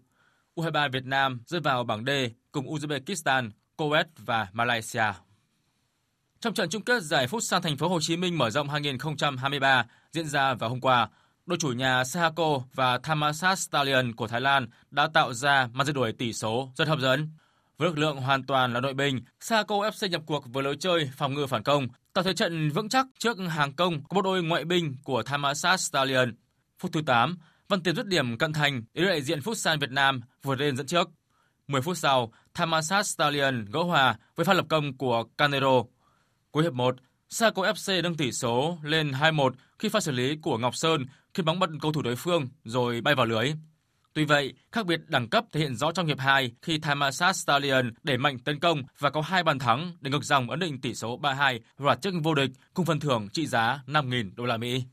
U23 Việt Nam rơi vào bảng D cùng Uzbekistan, Kuwait và Malaysia. Trong trận chung kết giải phút sang Thành phố Hồ Chí Minh mở rộng 2023 diễn ra vào hôm qua, đội chủ nhà Sehako và Thammasat Stallion của Thái Lan đã tạo ra màn rượt đuổi tỷ số rất hấp dẫn. Với lực lượng hoàn toàn là đội binh, Sehako FC nhập cuộc với lối chơi phòng ngự phản công, tạo thế trận vững chắc trước hàng công của bộ đôi ngoại binh của Thammasat Stallion. Phút thứ 8, Văn Tiến dứt điểm cận thành để đại diện Futsal Việt Nam vượt lên dẫn trước. 10 phút sau, Thammasat Stallion gỡ hòa với pha lập công của Canero. Cuối hiệp 1, Saco FC nâng tỷ số lên 2-1 khi pha xử lý của Ngọc Sơn khi bóng bật cầu thủ đối phương rồi bay vào lưới. Tuy vậy, khác biệt đẳng cấp thể hiện rõ trong hiệp 2 khi Thamasat Stallion đẩy mạnh tấn công và có hai bàn thắng để ngược dòng ấn định tỷ số 3-2 và chức vô địch cùng phần thưởng trị giá 5.000 đô la Mỹ.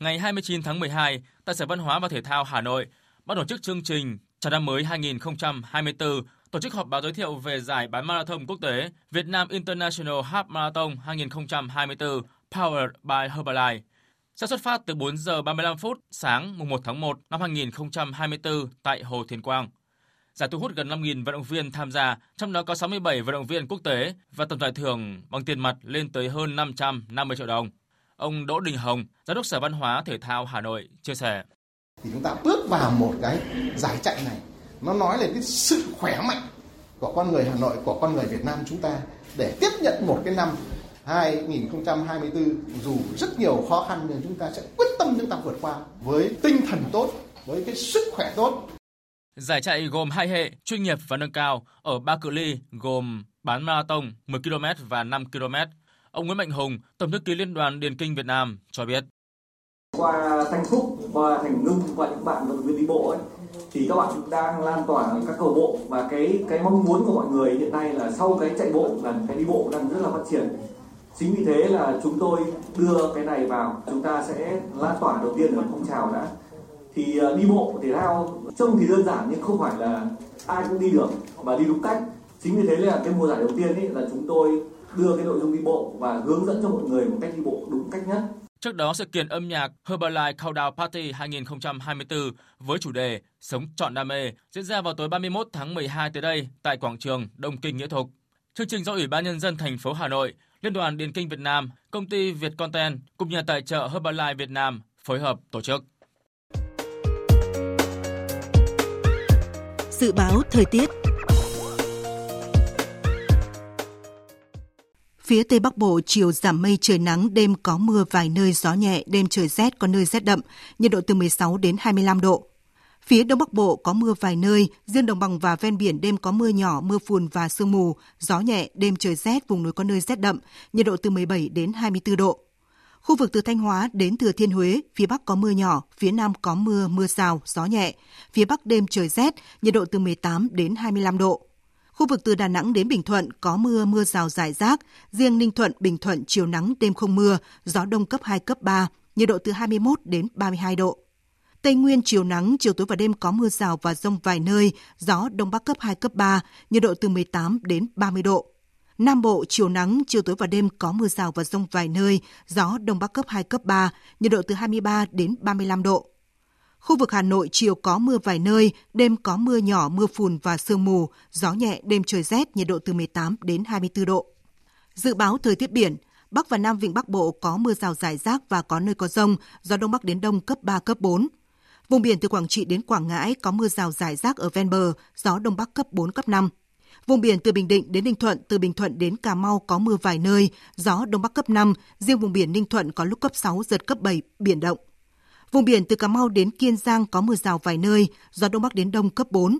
Ngày 29 tháng 12, tại Sở Văn hóa và Thể thao Hà Nội, ban tổ chức chương trình chào năm mới 2024 tổ chức họp báo giới thiệu về giải bán marathon quốc tế Việt Nam International Half Marathon 2024 Powered by Herbalife sẽ xuất phát từ 4 giờ 35 phút sáng mùng 1 tháng 1 năm 2024 tại Hồ Thiên Quang. Giải thu hút gần 5.000 vận động viên tham gia, trong đó có 67 vận động viên quốc tế và tổng giải thưởng bằng tiền mặt lên tới hơn 550 triệu đồng. Ông Đỗ Đình Hồng, Giám đốc Sở Văn hóa Thể thao Hà Nội chia sẻ. Thì chúng ta bước vào một cái giải chạy này, nó nói lên cái sự khỏe mạnh của con người Hà Nội, của con người Việt Nam chúng ta để tiếp nhận một cái năm 2024 dù rất nhiều khó khăn nhưng chúng ta sẽ quyết tâm chúng ta vượt qua với tinh thần tốt, với cái sức khỏe tốt. Giải chạy gồm hai hệ chuyên nghiệp và nâng cao ở ba cự ly gồm bán marathon 10 km và 5 km. Ông Nguyễn Mạnh Hùng, Tổng thư ký Liên đoàn Điền Kinh Việt Nam cho biết. Qua Thanh Phúc, qua Thành Ngưng và những bạn vận viên đi bộ ấy, thì các bạn đang lan tỏa các cầu bộ và cái cái mong muốn của mọi người hiện nay là sau cái chạy bộ là cái đi bộ đang rất là phát triển chính vì thế là chúng tôi đưa cái này vào. Chúng ta sẽ lan tỏa đầu tiên ở phong trào đã. Thì ờ, đi bộ thể thao trông thì đơn giản nhưng không phải là ai cũng đi được và đi đúng cách. Chính vì thế là cái mùa giải đầu tiên ấy là chúng tôi đưa cái nội dung đi bộ và hướng dẫn cho mọi người một cách đi bộ đúng cách nhất. Trước đó, sự kiện âm nhạc Herbalife Countdown Party 2024 với chủ đề Sống trọn đam mê diễn ra vào tối 31 tháng 12 tới đây tại quảng trường Đông Kinh Nghĩa Thục. Chương trình do Ủy ban Nhân dân thành phố Hà Nội, Liên đoàn Điền Kinh Việt Nam, công ty Việt Content cùng nhà tài trợ Herbalife Việt Nam phối hợp tổ chức. Dự báo thời tiết Phía Tây Bắc Bộ chiều giảm mây trời nắng, đêm có mưa vài nơi gió nhẹ, đêm trời rét có nơi rét đậm, nhiệt độ từ 16 đến 25 độ. Phía Đông Bắc Bộ có mưa vài nơi, riêng đồng bằng và ven biển đêm có mưa nhỏ, mưa phùn và sương mù, gió nhẹ, đêm trời rét, vùng núi có nơi rét đậm, nhiệt độ từ 17 đến 24 độ. Khu vực từ Thanh Hóa đến Thừa Thiên Huế, phía Bắc có mưa nhỏ, phía Nam có mưa, mưa rào, gió nhẹ. Phía Bắc đêm trời rét, nhiệt độ từ 18 đến 25 độ. Khu vực từ Đà Nẵng đến Bình Thuận có mưa, mưa rào rải rác. Riêng Ninh Thuận, Bình Thuận chiều nắng, đêm không mưa, gió đông cấp 2, cấp 3, nhiệt độ từ 21 đến 32 độ. Tây Nguyên chiều nắng, chiều tối và đêm có mưa rào và rông vài nơi, gió đông bắc cấp 2, cấp 3, nhiệt độ từ 18 đến 30 độ. Nam Bộ chiều nắng, chiều tối và đêm có mưa rào và rông vài nơi, gió đông bắc cấp 2, cấp 3, nhiệt độ từ 23 đến 35 độ. Khu vực Hà Nội chiều có mưa vài nơi, đêm có mưa nhỏ, mưa phùn và sương mù, gió nhẹ, đêm trời rét, nhiệt độ từ 18 đến 24 độ. Dự báo thời tiết biển, Bắc và Nam Vịnh Bắc Bộ có mưa rào rải rác và có nơi có rông, gió Đông Bắc đến Đông cấp 3, cấp 4. Vùng biển từ Quảng Trị đến Quảng Ngãi có mưa rào rải rác ở ven bờ, gió Đông Bắc cấp 4, cấp 5. Vùng biển từ Bình Định đến Ninh Thuận, từ Bình Thuận đến Cà Mau có mưa vài nơi, gió Đông Bắc cấp 5, riêng vùng biển Ninh Thuận có lúc cấp 6, giật cấp 7, biển động. Vùng biển từ Cà Mau đến Kiên Giang có mưa rào vài nơi, gió Đông Bắc đến Đông cấp 4.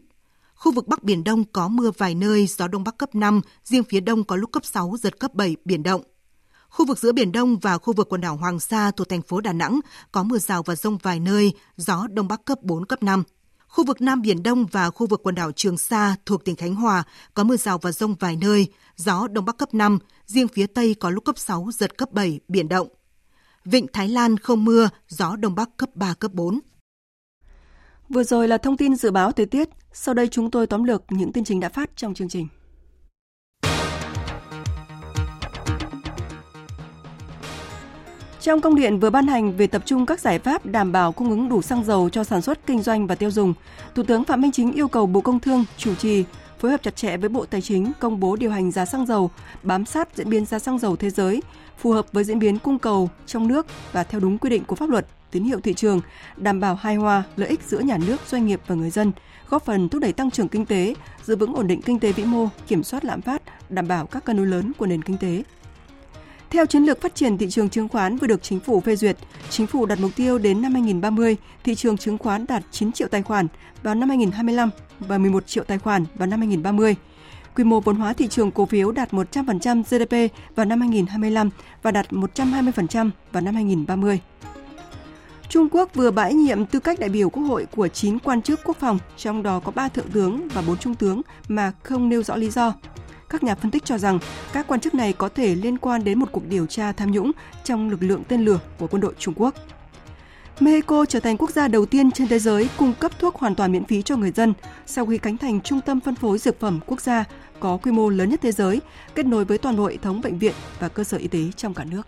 Khu vực Bắc Biển Đông có mưa vài nơi, gió Đông Bắc cấp 5, riêng phía Đông có lúc cấp 6, giật cấp 7, biển động. Khu vực giữa Biển Đông và khu vực quần đảo Hoàng Sa thuộc thành phố Đà Nẵng có mưa rào và rông vài nơi, gió Đông Bắc cấp 4, cấp 5. Khu vực Nam Biển Đông và khu vực quần đảo Trường Sa thuộc tỉnh Khánh Hòa có mưa rào và rông vài nơi, gió Đông Bắc cấp 5, riêng phía Tây có lúc cấp 6, giật cấp 7, biển động. Vịnh Thái Lan không mưa, gió Đông Bắc cấp 3, cấp 4. Vừa rồi là thông tin dự báo thời tiết, sau đây chúng tôi tóm lược những tin chính đã phát trong chương trình. Trong công điện vừa ban hành về tập trung các giải pháp đảm bảo cung ứng đủ xăng dầu cho sản xuất kinh doanh và tiêu dùng, Thủ tướng Phạm Minh Chính yêu cầu Bộ Công Thương chủ trì phối hợp chặt chẽ với Bộ Tài chính công bố điều hành giá xăng dầu, bám sát diễn biến giá xăng dầu thế giới, phù hợp với diễn biến cung cầu trong nước và theo đúng quy định của pháp luật, tín hiệu thị trường, đảm bảo hài hòa lợi ích giữa nhà nước, doanh nghiệp và người dân, góp phần thúc đẩy tăng trưởng kinh tế, giữ vững ổn định kinh tế vĩ mô, kiểm soát lạm phát, đảm bảo các cân đối lớn của nền kinh tế. Theo chiến lược phát triển thị trường chứng khoán vừa được chính phủ phê duyệt, chính phủ đặt mục tiêu đến năm 2030, thị trường chứng khoán đạt 9 triệu tài khoản vào năm 2025 và 11 triệu tài khoản vào năm 2030. Quy mô vốn hóa thị trường cổ phiếu đạt 100% GDP vào năm 2025 và đạt 120% vào năm 2030. Trung Quốc vừa bãi nhiệm tư cách đại biểu Quốc hội của 9 quan chức quốc phòng, trong đó có 3 thượng tướng và 4 trung tướng mà không nêu rõ lý do. Các nhà phân tích cho rằng các quan chức này có thể liên quan đến một cuộc điều tra tham nhũng trong lực lượng tên lửa của quân đội Trung Quốc. Mexico trở thành quốc gia đầu tiên trên thế giới cung cấp thuốc hoàn toàn miễn phí cho người dân sau khi cánh thành trung tâm phân phối dược phẩm quốc gia có quy mô lớn nhất thế giới, kết nối với toàn bộ hệ thống bệnh viện và cơ sở y tế trong cả nước.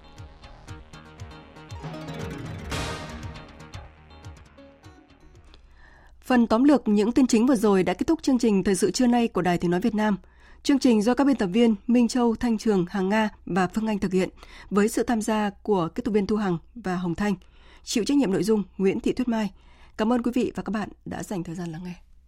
Phần tóm lược những tin chính vừa rồi đã kết thúc chương trình Thời sự trưa nay của Đài Tiếng Nói Việt Nam. Chương trình do các biên tập viên Minh Châu, Thanh Trường, Hàng Nga và Phương Anh thực hiện với sự tham gia của kết tục viên Thu Hằng và Hồng Thanh. Chịu trách nhiệm nội dung Nguyễn Thị Tuyết Mai. Cảm ơn quý vị và các bạn đã dành thời gian lắng nghe.